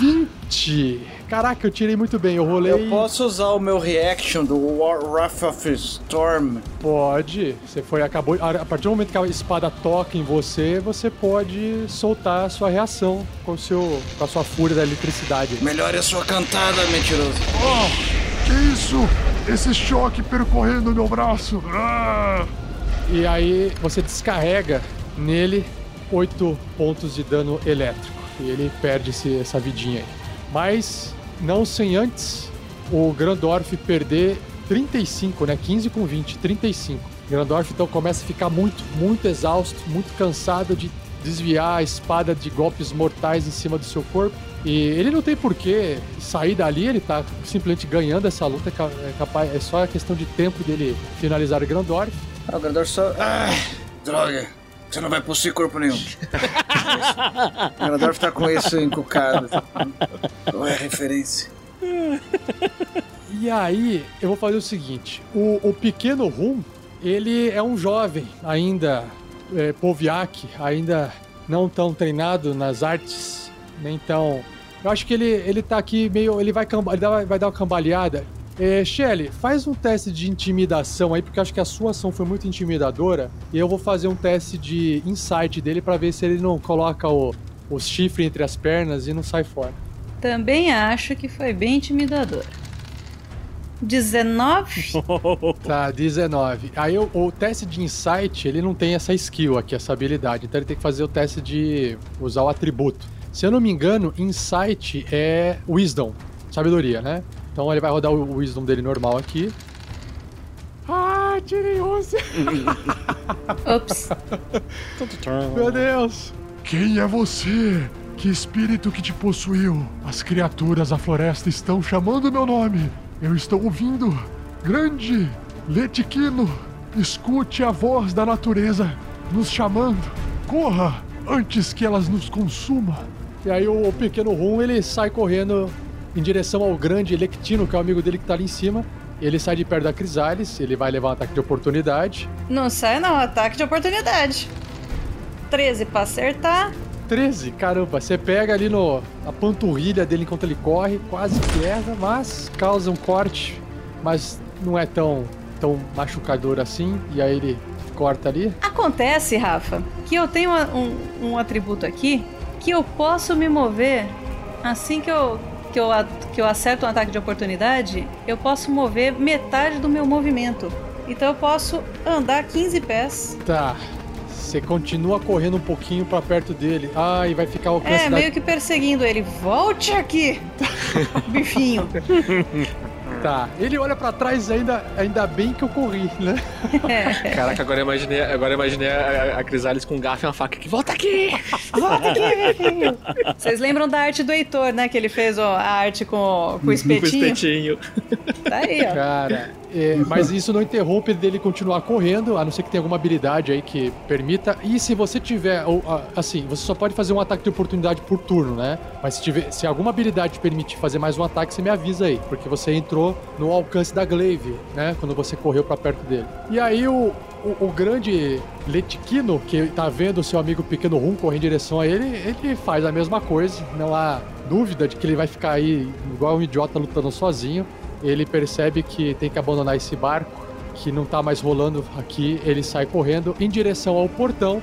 20. Caraca, eu tirei muito bem. Eu rolei. Eu posso usar o meu reaction do War Wrath of Storm? Pode. Você foi, acabou. A partir do momento que a espada toca em você, você pode soltar a sua reação com, o seu, com a sua fúria da eletricidade. Melhore a sua cantada, mentiroso. Oh, que isso? Esse choque percorrendo meu braço. Ah! E aí você descarrega nele 8 pontos de dano elétrico. E ele perde esse, essa vidinha aí. Mas não sem antes o Grandorf perder 35, né? 15 com 20, 35. Grandorf então começa a ficar muito, muito exausto, muito cansado de desviar a espada de golpes mortais em cima do seu corpo. E ele não tem por que sair dali, ele tá simplesmente ganhando essa luta, é capaz, é só a questão de tempo dele finalizar o Grandorf. Ah, o Grandorf só. Ah, droga! Você não vai possuir corpo nenhum. o Grandorf tá com isso encucado. Qual é a referência? E aí, eu vou fazer o seguinte: o, o pequeno Rum, ele é um jovem ainda, é, Poviak, ainda não tão treinado nas artes, nem tão. Eu acho que ele, ele tá aqui meio. Ele vai, ele vai, vai dar uma cambaleada. É, Shelly, faz um teste de intimidação aí, porque eu acho que a sua ação foi muito intimidadora. E eu vou fazer um teste de insight dele para ver se ele não coloca o, o chifre entre as pernas e não sai fora. Também acho que foi bem intimidador. 19? tá, 19. Aí o, o, teste de insight, ele não tem essa skill aqui, essa habilidade. Então ele tem que fazer o teste de usar o atributo. Se eu não me engano, insight é wisdom, sabedoria, né? Então ele vai rodar o wisdom dele normal aqui. Ah, tirei 11. Ops. Meu Deus. Quem é você? Que espírito que te possuiu? As criaturas da floresta estão chamando meu nome. Eu estou ouvindo. Grande Letiquino, escute a voz da natureza nos chamando. Corra antes que elas nos consumam. E aí o pequeno Rum ele sai correndo em direção ao grande Electino, que é o amigo dele que tá ali em cima. Ele sai de perto da Crisales, ele vai levar um ataque de oportunidade. Não sai não, ataque de oportunidade. 13 pra acertar. 13? Caramba, você pega ali no, a panturrilha dele enquanto ele corre, quase que erra, mas causa um corte, mas não é tão, tão machucador assim, e aí ele corta ali. Acontece, Rafa, que eu tenho um, um atributo aqui que eu posso me mover assim que eu, que eu, que eu acerto um ataque de oportunidade, eu posso mover metade do meu movimento. Então eu posso andar 15 pés. Tá. Você continua correndo um pouquinho para perto dele. Ah, e vai ficar o alcance É, da... meio que perseguindo ele. Volte aqui! Bifinho. Tá. Ele olha para trás ainda, ainda bem que eu corri, né? É. Caraca, agora eu imaginei, agora eu imaginei a, a Crisales com um garfo e uma faca aqui. Volta aqui! Volta aqui! Vocês lembram da arte do Heitor, né? Que ele fez ó, a arte com, com o espetinho? Com o espetinho. Tá aí, ó. Cara, é, mas isso não interrompe dele continuar correndo, a não ser que tenha alguma habilidade aí que permita. E se você tiver, ou, assim, você só pode fazer um ataque de oportunidade por turno, né? Mas se, tiver, se alguma habilidade permitir fazer mais um ataque, você me avisa aí, porque você entrou no alcance da Glaive, né? Quando você correu para perto dele. E aí o, o, o, grande Letiquino, que tá vendo o seu amigo pequeno Rum correr em direção a ele, ele faz a mesma coisa. Não há dúvida de que ele vai ficar aí igual um idiota lutando sozinho. Ele percebe que tem que abandonar esse barco, que não tá mais rolando aqui. Ele sai correndo em direção ao portão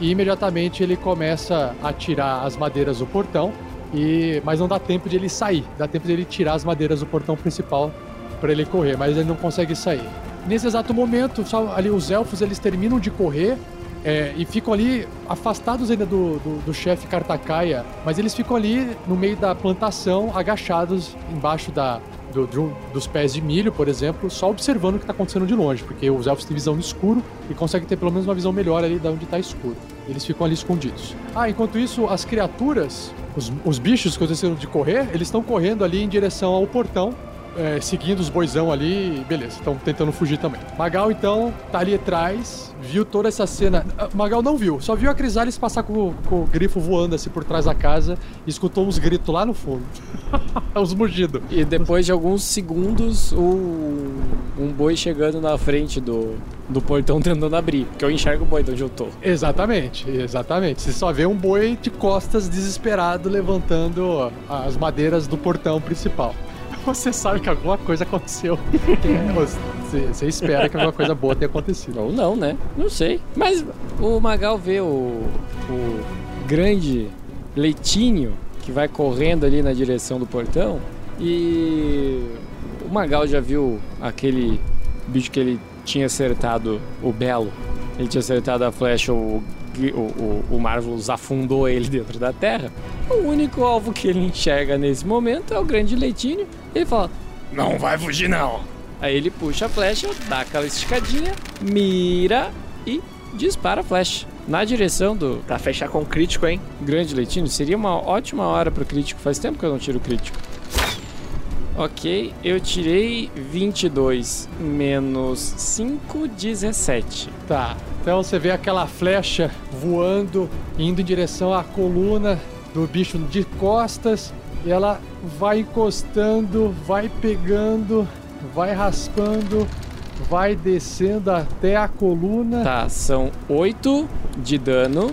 e imediatamente ele começa a tirar as madeiras do portão. E mas não dá tempo de ele sair, dá tempo de ele tirar as madeiras do portão principal para ele correr, mas ele não consegue sair. Nesse exato momento, só ali os elfos eles terminam de correr é, e ficam ali afastados ainda do, do, do chefe Cartacaia, mas eles ficam ali no meio da plantação, agachados embaixo da, do, do, dos pés de milho, por exemplo, só observando o que está acontecendo de longe, porque os elfos têm visão no escuro e conseguem ter pelo menos uma visão melhor ali de onde está escuro. Eles ficam ali escondidos. Ah, enquanto isso, as criaturas, os, os bichos que aconteceram de correr, eles estão correndo ali em direção ao portão é, seguindo os boizão ali, beleza, estão tentando fugir também. Magal, então, tá ali atrás, viu toda essa cena. Ah, Magal não viu, só viu a Crisales passar com, com o grifo voando assim por trás da casa e escutou uns gritos lá no fundo. uns mugidos. E depois de alguns segundos, o, um boi chegando na frente do, do portão tentando abrir. Porque eu enxergo o boi de onde eu tô. Exatamente, exatamente. Você só vê um boi de costas desesperado levantando as madeiras do portão principal. Você sabe que alguma coisa aconteceu. Você, você espera que alguma coisa boa tenha acontecido. Ou não, né? Não sei. Mas o Magal vê o, o grande leitinho que vai correndo ali na direção do portão. E o Magal já viu aquele bicho que ele tinha acertado, o Belo. Ele tinha acertado a flecha, o, o, o, o Marvelous afundou ele dentro da terra. O único alvo que ele enxerga nesse momento é o grande leitinho. Ele fala: Não vai fugir, não. Aí ele puxa a flecha, dá aquela esticadinha, mira e dispara a flecha. Na direção do. Pra fechar com crítico, hein? Grande Leitinho, seria uma ótima hora pro crítico. Faz tempo que eu não tiro crítico. Ok, eu tirei 22 menos 5, 17. Tá, então você vê aquela flecha voando, indo em direção à coluna do bicho de costas. E ela vai encostando, vai pegando, vai raspando, vai descendo até a coluna. Tá, são 8 de dano,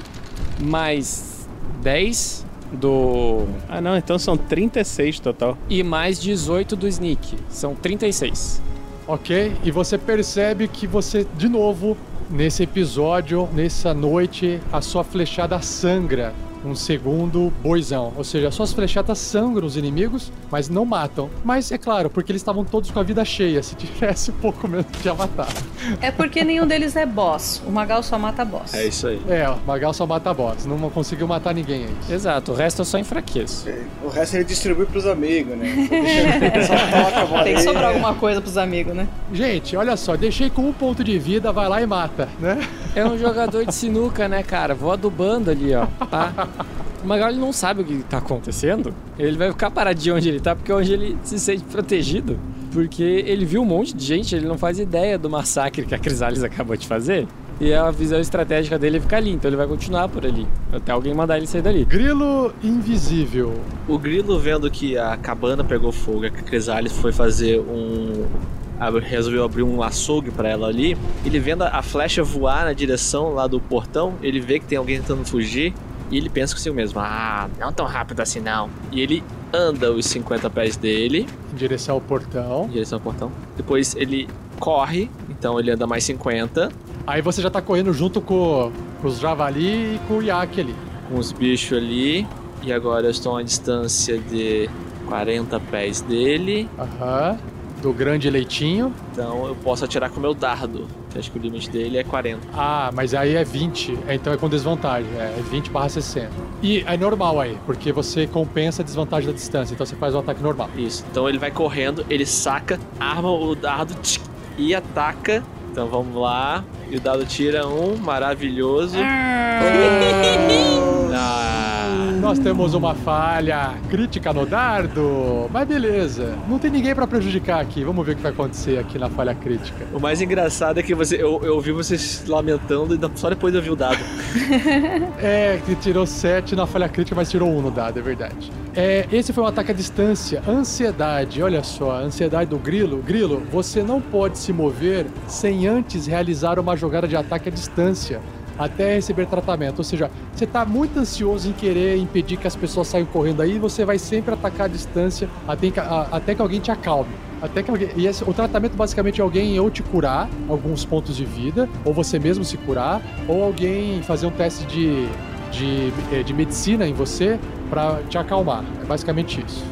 mais 10 do. Ah, não, então são 36 total. E mais 18 do sneak. São 36. Ok? E você percebe que você, de novo, nesse episódio, nessa noite, a sua flechada sangra um segundo boizão. Ou seja, suas flechadas sangram os inimigos, mas não matam. Mas é claro, porque eles estavam todos com a vida cheia. Se tivesse pouco menos, já matar. É porque nenhum deles é boss. O Magal só mata boss. É isso aí. É, o Magal só mata boss. Não conseguiu matar ninguém aí. Exato, o resto eu só enfraqueço. O resto ele distribui pros amigos, né? Deixa- só bola Tem que sobrar alguma coisa pros amigos, né? Gente, olha só, deixei com um ponto de vida, vai lá e mata, né? É um jogador de sinuca, né, cara? Vou adubando ali, ó. Tá? O Magal ele não sabe o que tá acontecendo. Ele vai ficar paradinho onde ele tá, porque é onde ele se sente protegido. Porque ele viu um monte de gente, ele não faz ideia do massacre que a Crisales acabou de fazer. E a visão estratégica dele é ficar ali, então ele vai continuar por ali. Até alguém mandar ele sair dali. Grilo invisível. O Grilo vendo que a cabana pegou fogo, a Crisales foi fazer um. Resolveu abrir um açougue pra ela ali. Ele vendo a flecha voar na direção lá do portão, ele vê que tem alguém tentando fugir. E ele pensa consigo mesmo: Ah, não tão rápido assim não. E ele anda os 50 pés dele Em direção ao portão. em direção ao portão. Depois ele corre, então ele anda mais 50. Aí você já tá correndo junto com, com os javali e com o Yak ali. com os bichos ali. E agora eu estou a uma distância de 40 pés dele. Aham. Do grande leitinho. Então eu posso atirar com o meu dardo. Que acho que o limite dele é 40. Ah, mas aí é 20. É, Então é com desvantagem. É 20 barra 60. E é normal aí, porque você compensa a desvantagem da distância. Então você faz o ataque normal. Isso. Então ele vai correndo, ele saca, arma o dardo tchic, e ataca. Então vamos lá. E o dado tira um maravilhoso. Ah. Nós temos uma falha crítica no dardo. Mas beleza. Não tem ninguém pra prejudicar aqui. Vamos ver o que vai acontecer aqui na falha crítica. O mais engraçado é que você, eu, eu ouvi vocês lamentando e só depois eu vi o dado. É, que tirou 7 na falha crítica, mas tirou 1 no dado, é verdade. É, esse foi um ataque à distância. Ansiedade, olha só, ansiedade do Grilo. Grilo, você não pode se mover sem antes realizar uma jogada de ataque à distância até receber tratamento. Ou seja, você está muito ansioso em querer impedir que as pessoas saiam correndo aí, você vai sempre atacar à distância até que, a- até que alguém te acalme. Até que alguém. E esse- o tratamento basicamente é alguém ou te curar alguns pontos de vida, ou você mesmo se curar, ou alguém fazer um teste de, de, eh, de medicina em você pra te acalmar. É basicamente isso.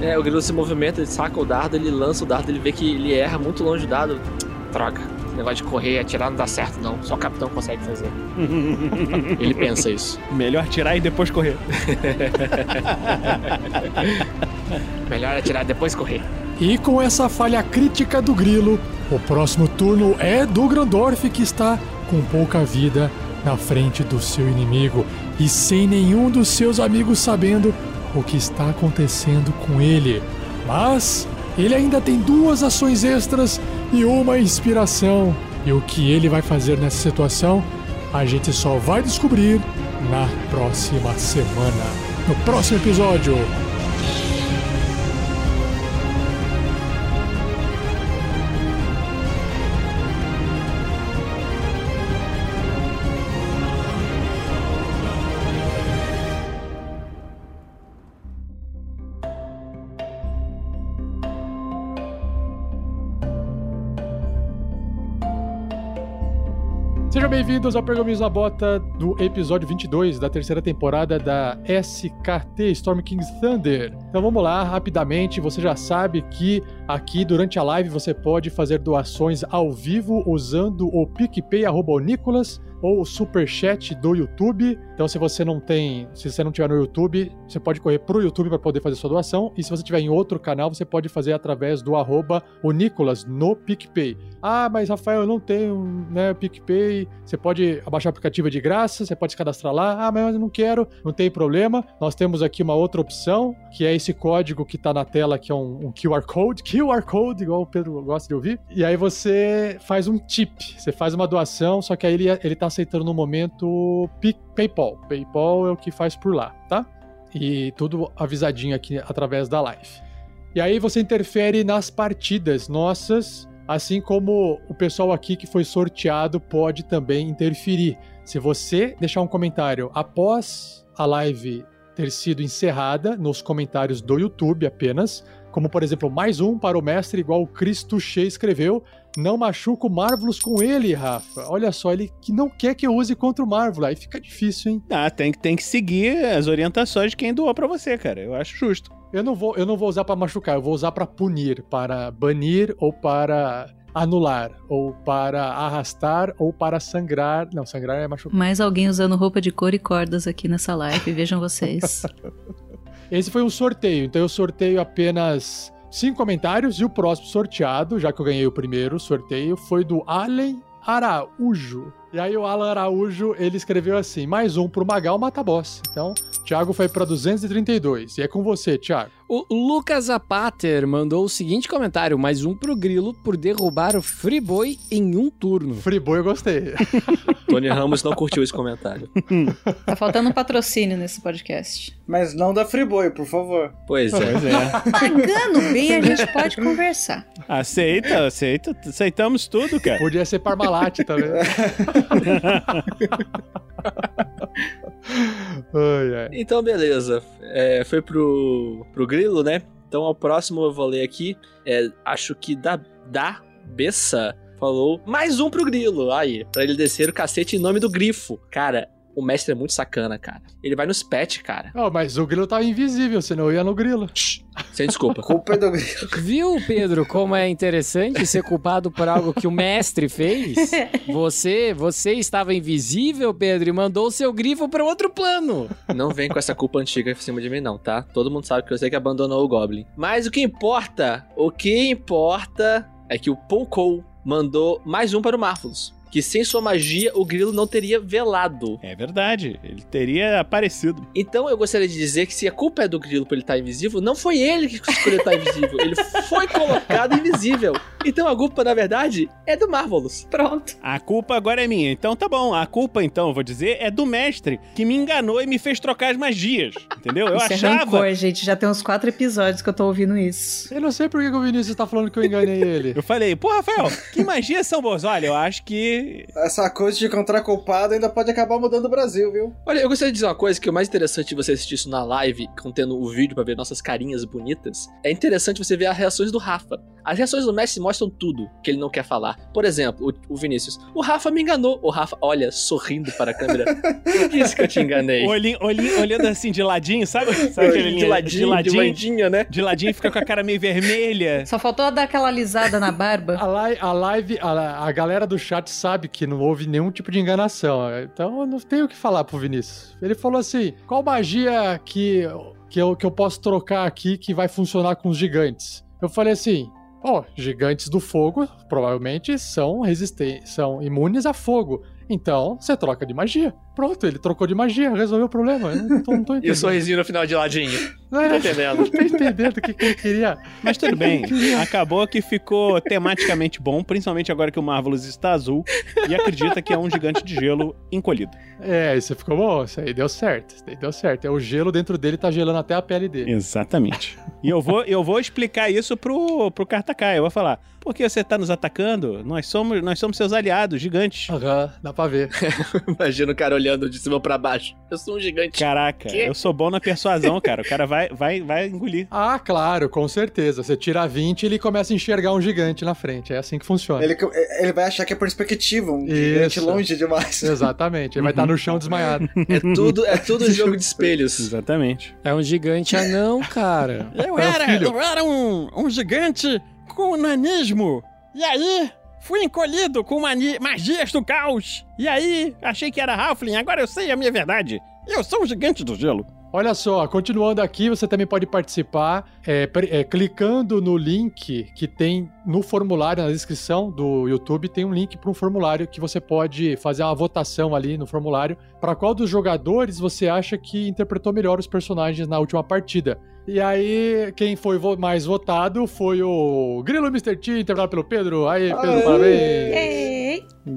É, o grilo se movimenta, ele saca o dardo, ele lança o dardo, ele vê que ele erra muito longe do dado. Droga, esse negócio de correr e atirar não dá certo, não. Só o capitão consegue fazer. ele pensa isso. Melhor tirar e depois correr. Melhor atirar e depois correr. E com essa falha crítica do Grilo, o próximo turno é do Grandorf que está com pouca vida na frente do seu inimigo e sem nenhum dos seus amigos sabendo o que está acontecendo com ele. Mas ele ainda tem duas ações extras e uma inspiração. E o que ele vai fazer nessa situação, a gente só vai descobrir na próxima semana. No próximo episódio. Bem-vindos ao Pergaminhos na Bota do episódio 22 da terceira temporada da SKT Storm King's Thunder. Então vamos lá, rapidamente. Você já sabe que aqui durante a live você pode fazer doações ao vivo usando o PicPay arroba o Nicolas ou o Superchat do YouTube. Então, se você não tem, se você não tiver no YouTube, você pode correr pro YouTube para poder fazer sua doação. E se você tiver em outro canal, você pode fazer através do arroba o Nicolas no PicPay. Ah, mas Rafael, eu não tenho né, PicPay. Você pode abaixar o aplicativo de graça, você pode se cadastrar lá. Ah, mas eu não quero, não tem problema. Nós temos aqui uma outra opção, que é esse código que tá na tela, que é um, um QR Code. QR Code, igual o Pedro gosta de ouvir. E aí você faz um tip, você faz uma doação, só que aí ele, ele tá aceitando no momento PayPal. PayPal é o que faz por lá, tá? E tudo avisadinho aqui através da live. E aí você interfere nas partidas nossas, assim como o pessoal aqui que foi sorteado pode também interferir. Se você deixar um comentário após a live ter sido encerrada, nos comentários do YouTube apenas, como por exemplo, mais um para o mestre, igual o Cristo Che escreveu, não machuca o Marvelous com ele, Rafa. Olha só, ele que não quer que eu use contra o Marvel. Aí fica difícil, hein? Ah, tem, que- tem que seguir as orientações de quem doou pra você, cara. Eu acho justo. Eu não vou, eu não vou usar para machucar, eu vou usar para punir, para banir ou para anular, ou para arrastar ou para sangrar. Não, sangrar é machucar. Mais alguém usando roupa de cor e cordas aqui nessa live, vejam vocês. Esse foi um sorteio, então eu sorteio apenas cinco comentários e o próximo sorteado, já que eu ganhei o primeiro sorteio, foi do Allen Araújo. E aí o Alan Araújo, ele escreveu assim, mais um pro Magal Mata Boss. Então, Thiago foi pra 232. E é com você, Thiago. O Lucas Zapater mandou o seguinte comentário: mais um pro Grilo por derrubar o Friboi em um turno. Friboi eu gostei. Tony Ramos não curtiu esse comentário. Tá faltando um patrocínio nesse podcast. Mas não da Friboi, por favor. Pois é. Pois é. Pagando bem, a gente pode conversar. Aceita, aceita. Aceitamos tudo, cara. Podia ser Parmalat também. ai. Então, beleza. É, foi pro, pro Grilo, né? Então, ao próximo eu vou ler aqui. É, acho que da, da Bessa falou mais um pro Grilo. Aí, pra ele descer o cacete em nome do Grifo. Cara, o mestre é muito sacana, cara. Ele vai nos pet, cara. Oh, mas o grilo tava invisível, senão eu ia no grilo. Sem desculpa. Culpa é do Grilo. Viu, Pedro, como é interessante ser culpado por algo que o mestre fez? Você, você estava invisível, Pedro, e mandou o seu grifo para outro plano. Não vem com essa culpa antiga em cima de mim, não, tá? Todo mundo sabe que eu sei que abandonou o Goblin. Mas o que importa, o que importa é que o Poukou mandou mais um para o Marvelous. Que sem sua magia, o grilo não teria velado. É verdade. Ele teria aparecido. Então eu gostaria de dizer que se a culpa é do grilo por ele estar invisível, não foi ele que escolheu estar invisível. Ele foi colocado invisível. Então a culpa, na verdade, é do Marvelous. Pronto. A culpa agora é minha. Então tá bom. A culpa, então, eu vou dizer, é do mestre que me enganou e me fez trocar as magias. Entendeu? Eu Isso é achava. rancor, gente. Já tem uns quatro episódios que eu tô ouvindo isso. Eu não sei por que que o Vinícius tá falando que eu enganei ele. Eu falei, pô, Rafael, que magias são boas? Olha, eu acho que. Essa coisa de encontrar culpado ainda pode acabar mudando o Brasil, viu? Olha, eu gostaria de dizer uma coisa que o mais interessante de você assistir isso na live, contendo o vídeo pra ver nossas carinhas bonitas, é interessante você ver as reações do Rafa. As reações do Messi mostram tudo que ele não quer falar. Por exemplo, o, o Vinícius. O Rafa me enganou. O Rafa, olha, sorrindo para a câmera. Eu disse que eu te enganei. Olhinho, olhinho- olhando assim de ladinho, sabe? sabe aquele de ladinho, de ladinho, landinha, né? de ladinho fica com a cara meio vermelha. Só faltou dar aquela alisada na barba. A live, a, live a, a galera do chat sabe que não houve nenhum tipo de enganação. Então eu não tenho o que falar pro Vinícius. Ele falou assim: qual magia que, que, eu, que eu posso trocar aqui que vai funcionar com os gigantes? Eu falei assim. Ó, gigantes do fogo provavelmente são resistentes, são imunes a fogo. Então, você troca de magia. Pronto, ele trocou de magia, resolveu o problema. Eu não tô, não tô E o entendendo. sorrisinho no final de ladinho. Não Não tô é, entendendo. não tô entendendo o que, que ele queria. Mas tudo bem, acabou que ficou tematicamente bom, principalmente agora que o Marvelous está azul e acredita que é um gigante de gelo encolhido. É, isso ficou bom. Isso aí deu certo. Isso aí deu certo. É o gelo dentro dele tá gelando até a pele dele. Exatamente. E eu vou, eu vou explicar isso pro, pro Kartakai. Eu vou falar, porque você tá nos atacando? Nós somos, nós somos seus aliados, gigantes. Aham, dá pra ver. Imagina o cara olhando de cima pra baixo. Eu sou um gigante. Caraca, Quê? eu sou bom na persuasão, cara. O cara vai, vai, vai engolir. Ah, claro, com certeza. Você tira 20 e ele começa a enxergar um gigante na frente. É assim que funciona. Ele, ele vai achar que é perspectiva, um gigante Isso. longe demais. Exatamente. Ele vai estar no chão desmaiado. É tudo, é tudo jogo de espelhos. Exatamente. É um gigante anão, cara. Eu É era, eu era um, um gigante com nanismo. E aí, fui encolhido com magias do caos. E aí, achei que era Halfling, agora eu sei a minha verdade. Eu sou um gigante do gelo. Olha só, continuando aqui, você também pode participar é, é, clicando no link que tem no formulário, na descrição do YouTube, tem um link para um formulário que você pode fazer uma votação ali no formulário para qual dos jogadores você acha que interpretou melhor os personagens na última partida. E aí, quem foi vo- mais votado foi o Grilo Mr. T, interpretado pelo Pedro. Aí, Pedro, Aê! parabéns!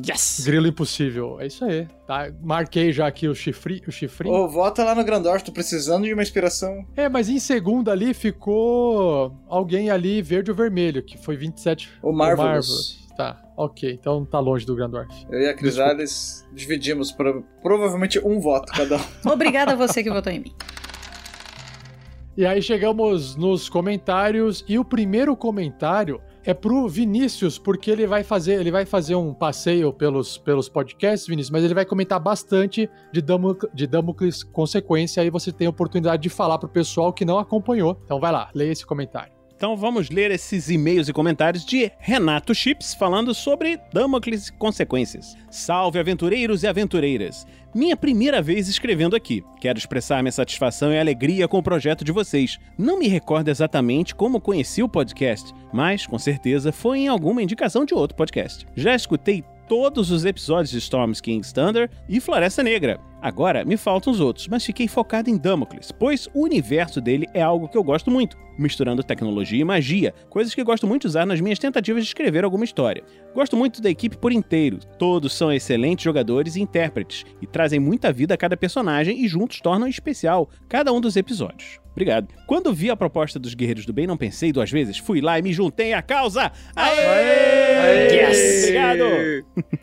Yes! Grilo Impossível. É isso aí. Tá, marquei já aqui o, chifre, o chifrinho. Ô, volta lá no Grandorf, tô precisando de uma inspiração. É, mas em segundo ali ficou alguém ali verde ou vermelho, que foi 27. O Marvelous. Tá, ok. Então tá longe do Grandorf. Eu e a Crisales dividimos pro- provavelmente um voto cada um. Obrigada a você que votou em mim. E aí chegamos nos comentários e o primeiro comentário é pro Vinícius, porque ele vai fazer, ele vai fazer um passeio pelos, pelos podcasts, Vinícius, mas ele vai comentar bastante de, Damoc de Damocles Consequência, aí você tem a oportunidade de falar pro pessoal que não acompanhou. Então vai lá, leia esse comentário. Então vamos ler esses e-mails e comentários de Renato Chips falando sobre Damocles Consequências. Salve aventureiros e aventureiras! Minha primeira vez escrevendo aqui. Quero expressar minha satisfação e alegria com o projeto de vocês. Não me recordo exatamente como conheci o podcast, mas com certeza foi em alguma indicação de outro podcast. Já escutei todos os episódios de Storm's King's Thunder e Floresta Negra. Agora me faltam os outros, mas fiquei focado em Damocles, pois o universo dele é algo que eu gosto muito, misturando tecnologia e magia, coisas que gosto muito de usar nas minhas tentativas de escrever alguma história. Gosto muito da equipe por inteiro, todos são excelentes jogadores e intérpretes, e trazem muita vida a cada personagem e juntos tornam especial cada um dos episódios. Obrigado. Quando vi a proposta dos Guerreiros do Bem, não pensei duas vezes. Fui lá e me juntei à causa. Aê! Yes! Obrigado!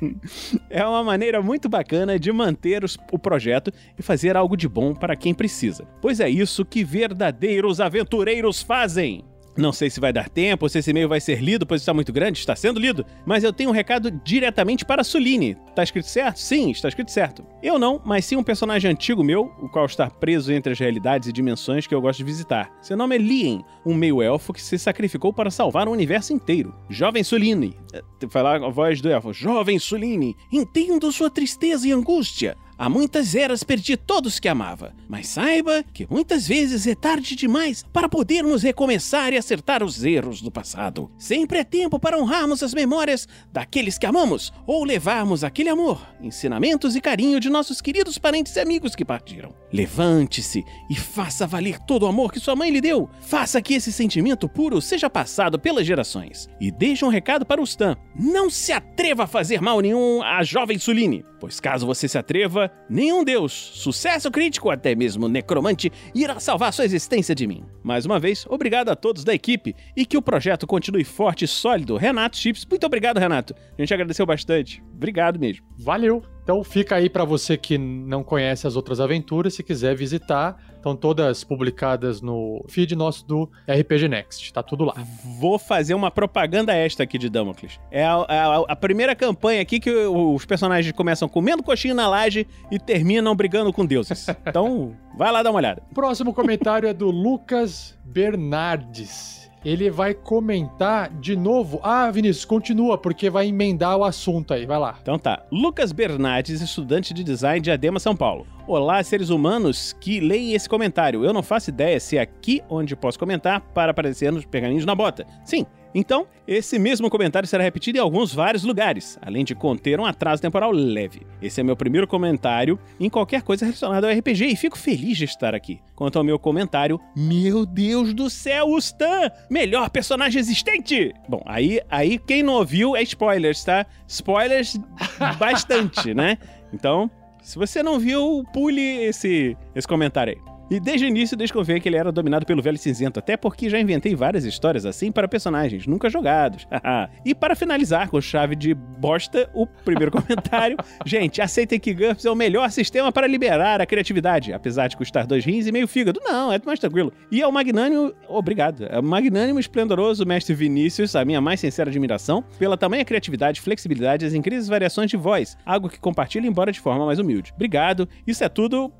é uma maneira muito bacana de manter os- o projeto e fazer algo de bom para quem precisa. Pois é isso que verdadeiros aventureiros fazem. Não sei se vai dar tempo ou se esse e-mail vai ser lido, pois está muito grande, está sendo lido, mas eu tenho um recado diretamente para a Suline. Tá escrito certo? Sim, está escrito certo. Eu não, mas sim um personagem antigo meu, o qual está preso entre as realidades e dimensões que eu gosto de visitar. Seu nome é Lien, um meio-elfo que se sacrificou para salvar o universo inteiro. Jovem Suline. eh, Vai lá a voz do elfo. Jovem Suline, entendo sua tristeza e angústia. Há muitas eras perdi todos que amava, mas saiba que muitas vezes é tarde demais para podermos recomeçar e acertar os erros do passado. Sempre é tempo para honrarmos as memórias daqueles que amamos ou levarmos aquele amor, ensinamentos e carinho de nossos queridos parentes e amigos que partiram. Levante-se e faça valer todo o amor que sua mãe lhe deu. Faça que esse sentimento puro seja passado pelas gerações. E deixe um recado para o Stan. Não se atreva a fazer mal nenhum à jovem Suline, pois caso você se atreva, nenhum deus, sucesso crítico, até mesmo necromante, irá salvar sua existência de mim. Mais uma vez, obrigado a todos da equipe e que o projeto continue forte e sólido. Renato Chips, muito obrigado, Renato. A gente agradeceu bastante. Obrigado mesmo. Valeu! Então fica aí pra você que não conhece as outras aventuras, se quiser visitar, estão todas publicadas no feed nosso do RPG Next, tá tudo lá. Vou fazer uma propaganda extra aqui de Damocles. É a, a- a primeira campanha aqui que os personagens começam comendo coxinha na laje e terminam brigando com deuses. Então, vai lá dar uma olhada. Próximo comentário é do Lucas Bernardes. Ele vai comentar de novo. Ah, Vinícius, continua, porque vai emendar o assunto aí. Vai lá. Então tá. Lucas Bernardes, estudante de design de Adema, São Paulo. Olá, seres humanos que leem esse comentário. Eu não faço ideia se é aqui onde posso comentar para aparecer nos pergaminhos na bota. Sim, Então, esse mesmo comentário será repetido em alguns vários lugares, além de conter um atraso temporal leve. Esse é meu primeiro comentário em qualquer coisa relacionada ao RPG e fico feliz de estar aqui. Quanto ao meu comentário, meu Deus do céu, o Stan! Melhor personagem existente! Bom, aí, aí quem não ouviu é spoilers, tá? Spoilers bastante, né? Então, se você não viu, pule esse, esse comentário aí. E desde o início desconfiei que ele era dominado pelo velho cinzento, até porque já inventei várias histórias assim para personagens nunca jogados. e para finalizar com chave de bosta, o primeiro comentário. Gente, aceitem que GURPS é o melhor sistema para liberar a criatividade, apesar de custar dois rins e meio fígado. Não, é mais tranquilo. E ao magnânimo, obrigado, é o magnânimo esplendoroso mestre Vinícius, a minha mais sincera admiração, pela tamanha criatividade, flexibilidade e as incríveis variações de voz, algo que compartilho embora de forma mais humilde. Obrigado, isso é tudo,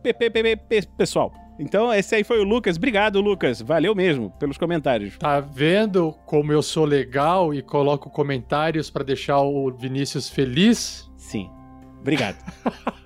pessoal. Então, esse aí foi o Lucas. Obrigado, Lucas. Valeu mesmo pelos comentários. Tá vendo como eu sou legal e coloco comentários para deixar o Vinícius feliz? Sim. Obrigado.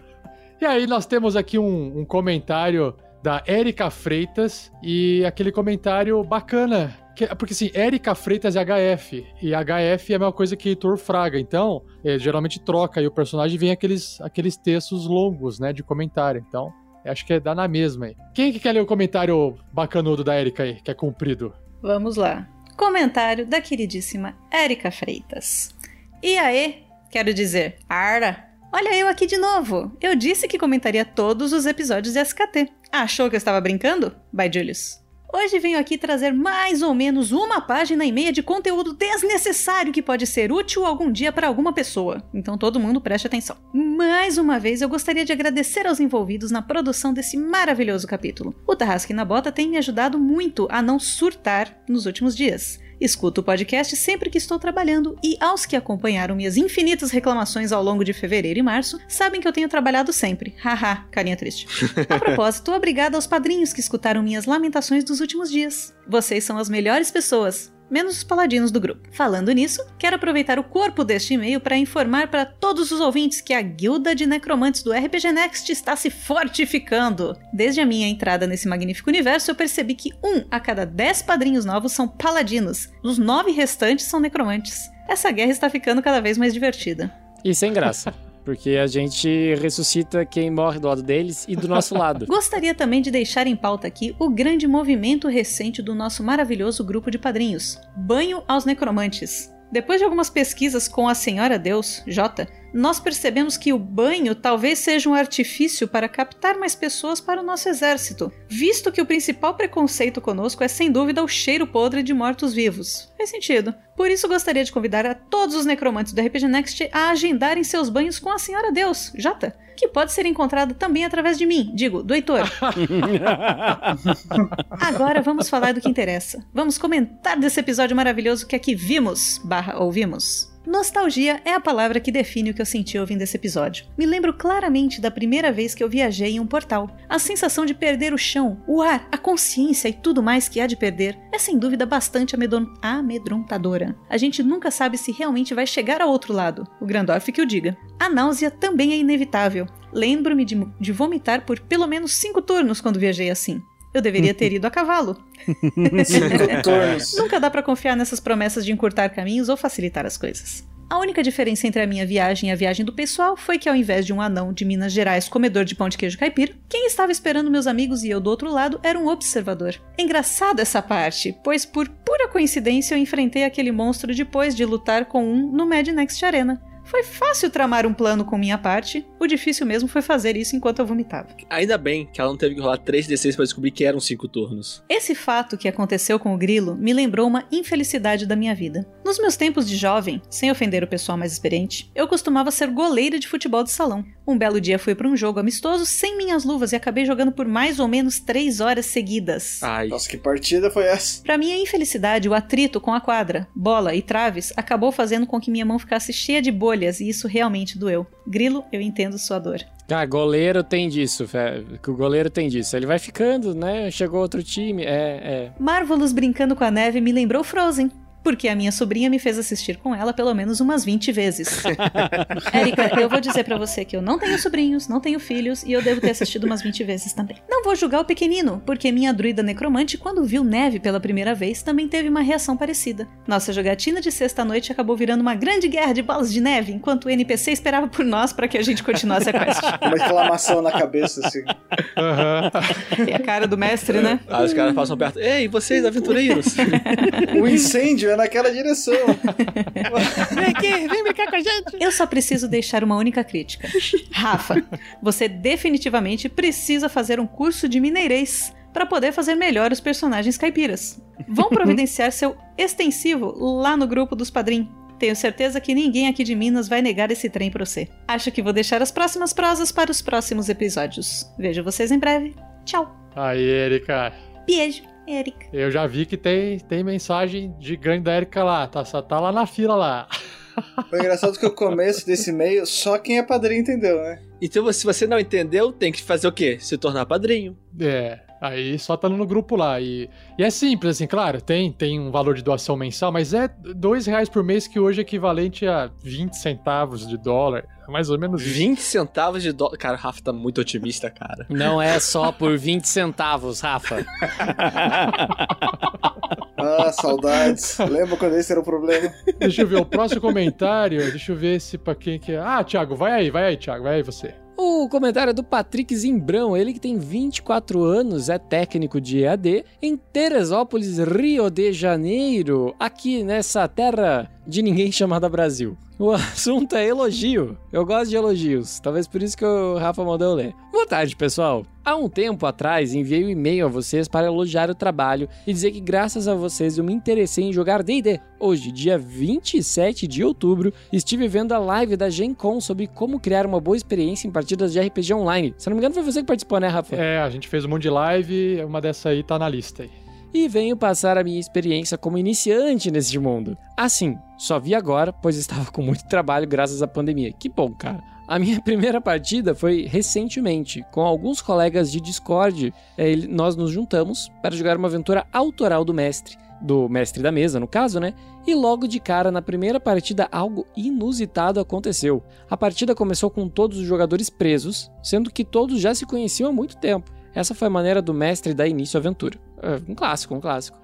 e aí, nós temos aqui um, um comentário da Érica Freitas e aquele comentário bacana. Que, porque assim, Érica Freitas é HF, e HF é a mesma coisa que Heitor Fraga, então é, geralmente troca e o personagem vem aqueles, aqueles textos longos, né, de comentário. Então, Acho que é dá na mesma aí. Quem que quer ler o comentário bacanudo da Erika aí, que é comprido? Vamos lá. Comentário da queridíssima Erika Freitas. E aí, quero dizer, Ara, olha eu aqui de novo. Eu disse que comentaria todos os episódios de SKT. Achou que eu estava brincando? Bye, Julius. Hoje venho aqui trazer mais ou menos uma página e meia de conteúdo desnecessário que pode ser útil algum dia para alguma pessoa. Então todo mundo preste atenção. Mais uma vez eu gostaria de agradecer aos envolvidos na produção desse maravilhoso capítulo. O Tarrasque na Bota tem me ajudado muito a não surtar nos últimos dias. Escuto o podcast sempre que estou trabalhando e aos que acompanharam minhas infinitas reclamações ao longo de fevereiro e março, sabem que eu tenho trabalhado sempre. Haha, carinha triste. A propósito, obrigada aos padrinhos que escutaram minhas lamentações dos últimos dias. Vocês são as melhores pessoas menos os paladinos do grupo. Falando nisso, quero aproveitar o corpo deste e-mail para informar para todos os ouvintes que a guilda de necromantes do RPG Next está se fortificando. Desde a minha entrada nesse magnífico universo, eu percebi que um a cada dez padrinhos novos são paladinos, os nove restantes são necromantes. Essa guerra está ficando cada vez mais divertida. E sem graça. Porque a gente ressuscita quem morre do lado deles e do nosso lado. Gostaria também de deixar em pauta aqui o grande movimento recente do nosso maravilhoso grupo de padrinhos: Banho aos Necromantes. Depois de algumas pesquisas com a Senhora Deus, J, nós percebemos que o banho talvez seja um artifício para captar mais pessoas para o nosso exército, visto que o principal preconceito conosco é sem dúvida o cheiro podre de mortos-vivos. Faz sentido. Por isso gostaria de convidar a todos os necromantes do RPG Next a agendarem seus banhos com a Senhora Deus, Jota, que pode ser encontrada também através de mim, digo, do Heitor. Agora vamos falar do que interessa. Vamos comentar desse episódio maravilhoso que aqui vimos, barra ouvimos. Nostalgia é a palavra que define o que eu senti ouvindo esse episódio. Me lembro claramente da primeira vez que eu viajei em um portal. A sensação de perder o chão, o ar, a consciência e tudo mais que há de perder é sem dúvida bastante amedrontadora. A gente nunca sabe se realmente vai chegar ao outro lado. O Grandorf que o diga. A náusea também é inevitável. Lembro-me de, de vomitar por pelo menos cinco turnos quando viajei assim. Eu deveria ter ido a cavalo. Nunca dá para confiar nessas promessas de encurtar caminhos ou facilitar as coisas. A única diferença entre a minha viagem e a viagem do pessoal foi que, ao invés de um anão de Minas Gerais comedor de pão de queijo caipira, quem estava esperando meus amigos e eu do outro lado era um observador. Engraçado essa parte, pois por pura coincidência eu enfrentei aquele monstro depois de lutar com um no Mad Next Arena. Foi fácil tramar um plano com minha parte, o difícil mesmo foi fazer isso enquanto eu vomitava. Ainda bem que ela não teve que rolar 3d6 pra descobrir que eram 5 turnos. Esse fato que aconteceu com o grilo me lembrou uma infelicidade da minha vida. Nos meus tempos de jovem, sem ofender o pessoal mais experiente, eu costumava ser goleira de futebol de salão. Um belo dia fui para um jogo amistoso sem minhas luvas e acabei jogando por mais ou menos 3 horas seguidas. Ai. Nossa, que partida foi essa? Para minha infelicidade, o atrito com a quadra, bola e traves acabou fazendo com que minha mão ficasse cheia de bolhas e isso realmente doeu. Grilo, eu entendo sua dor. Ah, goleiro tem disso, que o goleiro tem disso. Ele vai ficando, né? Chegou outro time, é, é. Marvelous brincando com a neve me lembrou Frozen. Porque a minha sobrinha me fez assistir com ela pelo menos umas 20 vezes. Érica, eu vou dizer pra você que eu não tenho sobrinhos, não tenho filhos e eu devo ter assistido umas 20 vezes também. Não vou julgar o pequenino, porque minha druida necromante, quando viu neve pela primeira vez, também teve uma reação parecida. Nossa jogatina de sexta-noite acabou virando uma grande guerra de bolas de neve, enquanto o NPC esperava por nós para que a gente continuasse a quest. Uma exclamação na cabeça, assim. E a cara do mestre, né? Aí os caras passam perto. Ei, vocês, aventureiros! O incêndio naquela direção. Vem aqui, vem brincar com a gente. Eu só preciso deixar uma única crítica. Rafa, você definitivamente precisa fazer um curso de mineirês para poder fazer melhor os personagens caipiras. Vão providenciar seu extensivo lá no grupo dos padrinhos. Tenho certeza que ninguém aqui de Minas vai negar esse trem pra você. Acho que vou deixar as próximas prosas para os próximos episódios. Vejo vocês em breve. Tchau. Aí, Erika. Beijo, Erika. Eu já vi que tem, tem mensagem gigante da Erika lá. Tá, só tá lá na fila lá. O engraçado é que o começo desse e-mail, só quem é padrinho entendeu, né? Então, se você não entendeu, tem que fazer o quê? Se tornar padrinho. É, aí só tá no grupo lá. E, e é simples, assim, claro, tem, tem um valor de doação mensal, mas é dois reais por mês, que hoje é equivalente a 20 centavos de dólar. É Mais ou menos isso. 20 centavos de dólar. Cara, o Rafa tá muito otimista, cara. Não é só por 20 centavos, Rafa. Ah, saudades. Lembra quando esse era o problema? Deixa eu ver, o próximo comentário, deixa eu ver se pra quem que é. Ah, Thiago, vai aí, vai aí, Thiago, vai aí você. O comentário é do Patrick Zimbrão, ele que tem 24 anos, é técnico de EAD em Teresópolis, Rio de Janeiro, aqui nessa terra de ninguém chamada Brasil. O assunto é elogio. Eu gosto de elogios, talvez por isso que o Rafa mandou ler. Boa tarde, pessoal. Há um tempo atrás enviei um e-mail a vocês para elogiar o trabalho e dizer que graças a vocês eu me interessei em jogar D&D. Hoje, dia 27 de outubro, estive vendo a live da Gen Con sobre como criar uma boa experiência em partidas de RPG online. Se não me engano foi você que participou, né, Rafa? É, a gente fez um monte de live, uma dessa aí tá na lista aí. E venho passar a minha experiência como iniciante neste mundo. Assim, só vi agora, pois estava com muito trabalho graças à pandemia. Que bom, cara. A minha primeira partida foi recentemente, com alguns colegas de Discord. É, Nós nos juntamos para jogar uma aventura autoral do mestre, do mestre da mesa, no caso, né? E logo de cara, na primeira partida, algo inusitado aconteceu. A partida começou com todos os jogadores presos, sendo que todos já se conheciam há muito tempo. Essa foi a maneira do mestre dar início à aventura. É, um clássico, um clássico.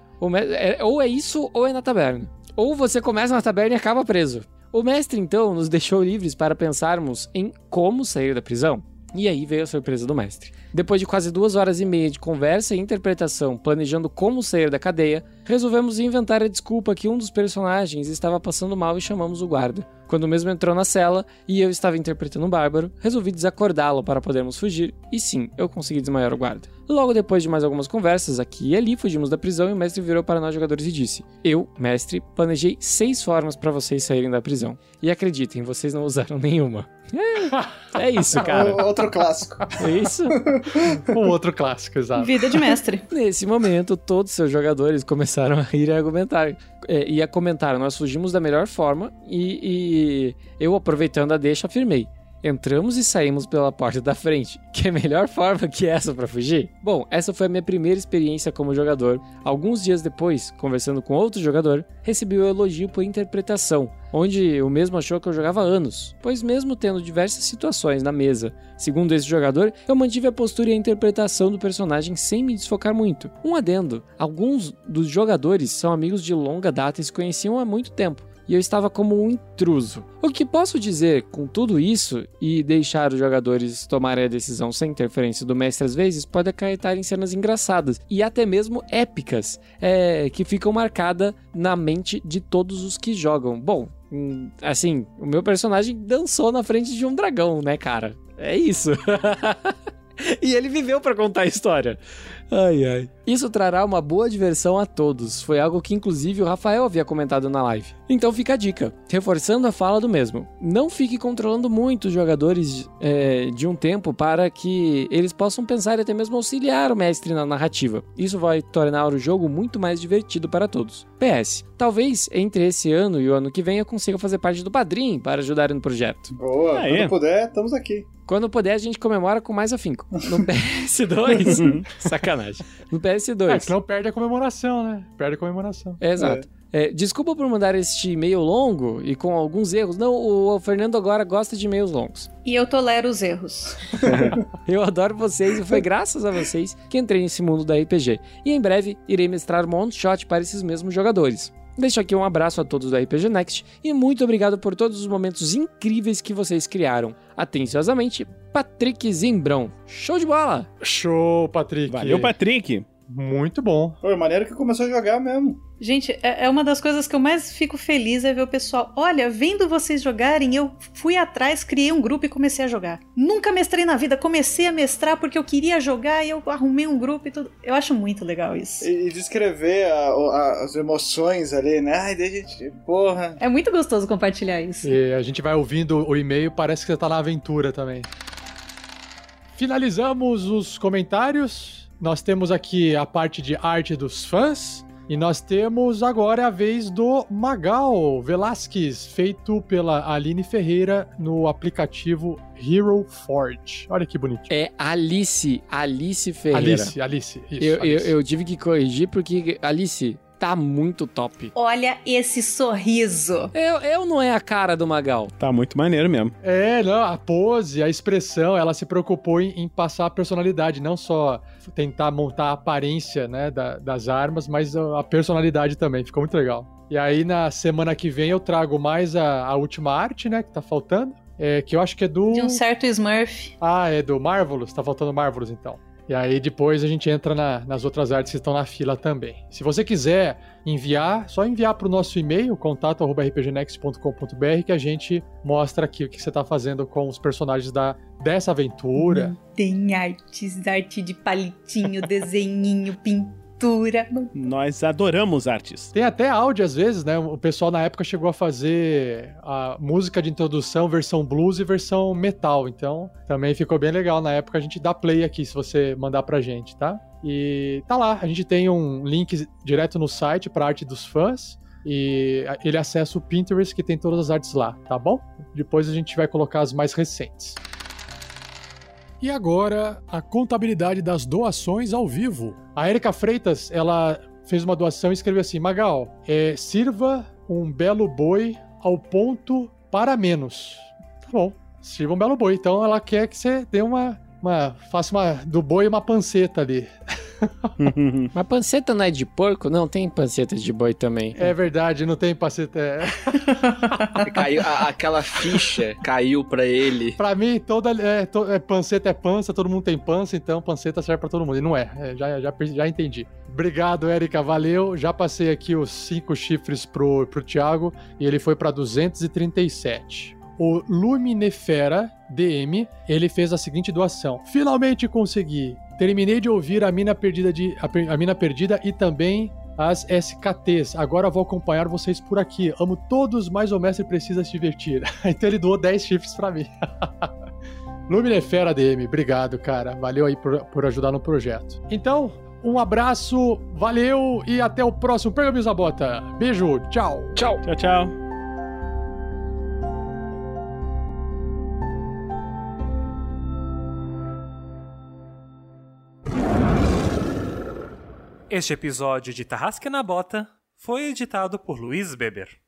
É- ou é isso ou é na taberna. Ou você começa na taberna e acaba preso. O mestre então nos deixou livres para pensarmos em como sair da prisão. E aí veio a surpresa do mestre. Depois de quase duas horas e meia de conversa e interpretação, planejando como sair da cadeia, resolvemos inventar a desculpa que um dos personagens estava passando mal e chamamos o guarda. Quando o mesmo entrou na cela e eu estava interpretando um bárbaro, resolvi desacordá-lo para podermos fugir, e sim, eu consegui desmaiar o guarda. Logo depois de mais algumas conversas aqui e ali, fugimos da prisão e o mestre virou para nós jogadores e disse: Eu, mestre, planejei seis formas para vocês saírem da prisão. E acreditem, vocês não usaram nenhuma. É, é isso, cara. O- Outro clássico. É isso? Um outro clássico, exato. Vida de mestre. Nesse momento, todos os seus jogadores começaram a rir e argumentar. É, e a comentar, nós fugimos da melhor forma e, e eu, aproveitando a deixa, afirmei. Entramos e saímos pela porta da frente. Que melhor forma que essa para fugir? Bom, essa foi a minha primeira experiência como jogador. Alguns dias depois, conversando com outro jogador, recebi o elogio por interpretação, onde o mesmo achou que eu jogava anos, pois mesmo tendo diversas situações na mesa, segundo esse jogador, eu mantive a postura e a interpretação do personagem sem me desfocar muito. Um adendo: alguns dos jogadores são amigos de longa data e se conheciam há muito tempo e eu estava como um intruso. O que posso dizer com tudo isso e deixar os jogadores tomarem a decisão sem interferência do mestre às vezes pode acarretar em cenas engraçadas e até mesmo épicas, é, que ficam marcadas na mente de todos os que jogam. Bom, hum, assim, o meu personagem dançou na frente de um dragão, né, cara? É isso. e ele viveu para contar a história. Ai, ai. Isso trará uma boa diversão a todos. Foi algo que, inclusive, o Rafael havia comentado na live. Então fica a dica, reforçando a fala do mesmo. Não fique controlando muito os jogadores é, de um tempo para que eles possam pensar e até mesmo auxiliar o mestre na narrativa. Isso vai tornar o jogo muito mais divertido para todos. PS, talvez entre esse ano e o ano que vem eu consiga fazer parte do Padrim para ajudar no projeto. Boa, Aí. quando puder, estamos aqui. Quando puder, a gente comemora com mais afinco. No PS2, sacanagem. No É, PS2. senão perde a comemoração, né? Perde a comemoração. É, exato. É, desculpa por mandar este e-mail longo e com alguns erros. Não, o Fernando agora gosta de e-mails longos. E eu tolero os erros. Eu adoro vocês e foi graças a vocês que entrei nesse mundo da RPG. E em breve irei mestrar um one shot para esses mesmos jogadores. Deixo aqui um abraço a todos do RPG Next e muito obrigado por todos os momentos incríveis que vocês criaram. Atenciosamente, Patrick Zimbrão. Show de bola! Show, Patrick. Valeu, Patrick. Muito bom. Foi maneiro que começou a jogar mesmo. Gente, é, é uma das coisas que eu mais fico feliz é ver o pessoal. Olha, vendo vocês jogarem, eu fui atrás, criei um grupo e comecei a jogar. Nunca mestrei na vida, comecei a mestrar porque eu queria jogar e eu arrumei um grupo e tudo. Eu acho muito legal isso. E, e descrever a- a- as emoções ali, né? Ai, daí a gente. Porra. É muito gostoso compartilhar isso. E a gente vai ouvindo o e-mail, parece que você tá na aventura também. Finalizamos os comentários. Nós temos aqui a parte de arte dos fãs. E nós temos agora a vez do Magal Velasquez, feito pela Aline Ferreira no aplicativo Hero Forge. Olha que bonitinho. É Alice, Alice Ferreira. Alice, Alice. Isso, eu, eu, Alice. eu tive que corrigir porque, Alice, tá muito top. Olha esse sorriso. Eu, eu não é a cara do Magal. Tá muito maneiro mesmo. É, não, a pose, a expressão, ela se preocupou em, em passar a personalidade, não só tentar montar a aparência né, da- das armas, mas a, a personalidade também. Ficou muito legal. E aí, na semana que vem, eu trago mais a, a última arte, né, que tá faltando. É, que eu acho que é do. De um certo Smurf. Ah, é do Marvelous? Tá faltando Marvelous, então. E aí depois a gente entra na- nas outras artes que estão na fila também. Se você quiser enviar, só enviar para o nosso e-mail, contato.rpgnext.com.br, que a gente mostra aqui o que você está fazendo com os personagens da, dessa aventura. Tem artes, arte de palitinho, desenhinho, pintura. Nós adoramos artes. Tem até áudio às vezes, né? O pessoal na época chegou a fazer a música de introdução, versão blues e versão metal. Então, também ficou bem legal na época. A gente dá play aqui se você mandar pra gente, tá? E tá lá, a gente tem um link direto no site pra arte dos fãs. E ele acessa o Pinterest que tem todas as artes lá, tá bom? Depois a gente vai colocar as mais recentes. E agora, a contabilidade das doações ao vivo. A Erika Freitas, ela fez uma doação e escreveu assim: Magal, é, sirva um belo boi ao ponto para menos. Tá bom, sirva um belo boi. Então ela quer que você dê uma. uma faça uma. do boi uma panceta ali. Mas panceta não é de porco? Não, tem panceta de boi também. É verdade, não tem panceta. É. Caiu, a- aquela ficha caiu pra ele. Pra mim, toda é, to- é, panceta é pança, todo mundo tem pança, então panceta serve pra todo mundo. E não é, é, já, já, já entendi. Obrigado, Érica, valeu. Já passei aqui os cinco chifres pro, pro Thiago e ele foi pra 237. O Luminefera DM, ele fez a seguinte doação. Finalmente consegui. Terminei de ouvir a Mina Perdida, de, a, a Mina Perdida e também as SKTs. Agora vou acompanhar vocês por aqui. Amo todos, mas o mestre precisa se divertir. então ele doou 10 chifres pra mim. Luminefera DM, obrigado, cara. Valeu aí por, por ajudar no projeto. Então, um abraço, valeu e até o próximo Pergaminhos da Bota. Beijo, tchau. Tchau. Tchau, tchau. Este episódio de Tarrasque na Bota foi editado por Luiz Beber.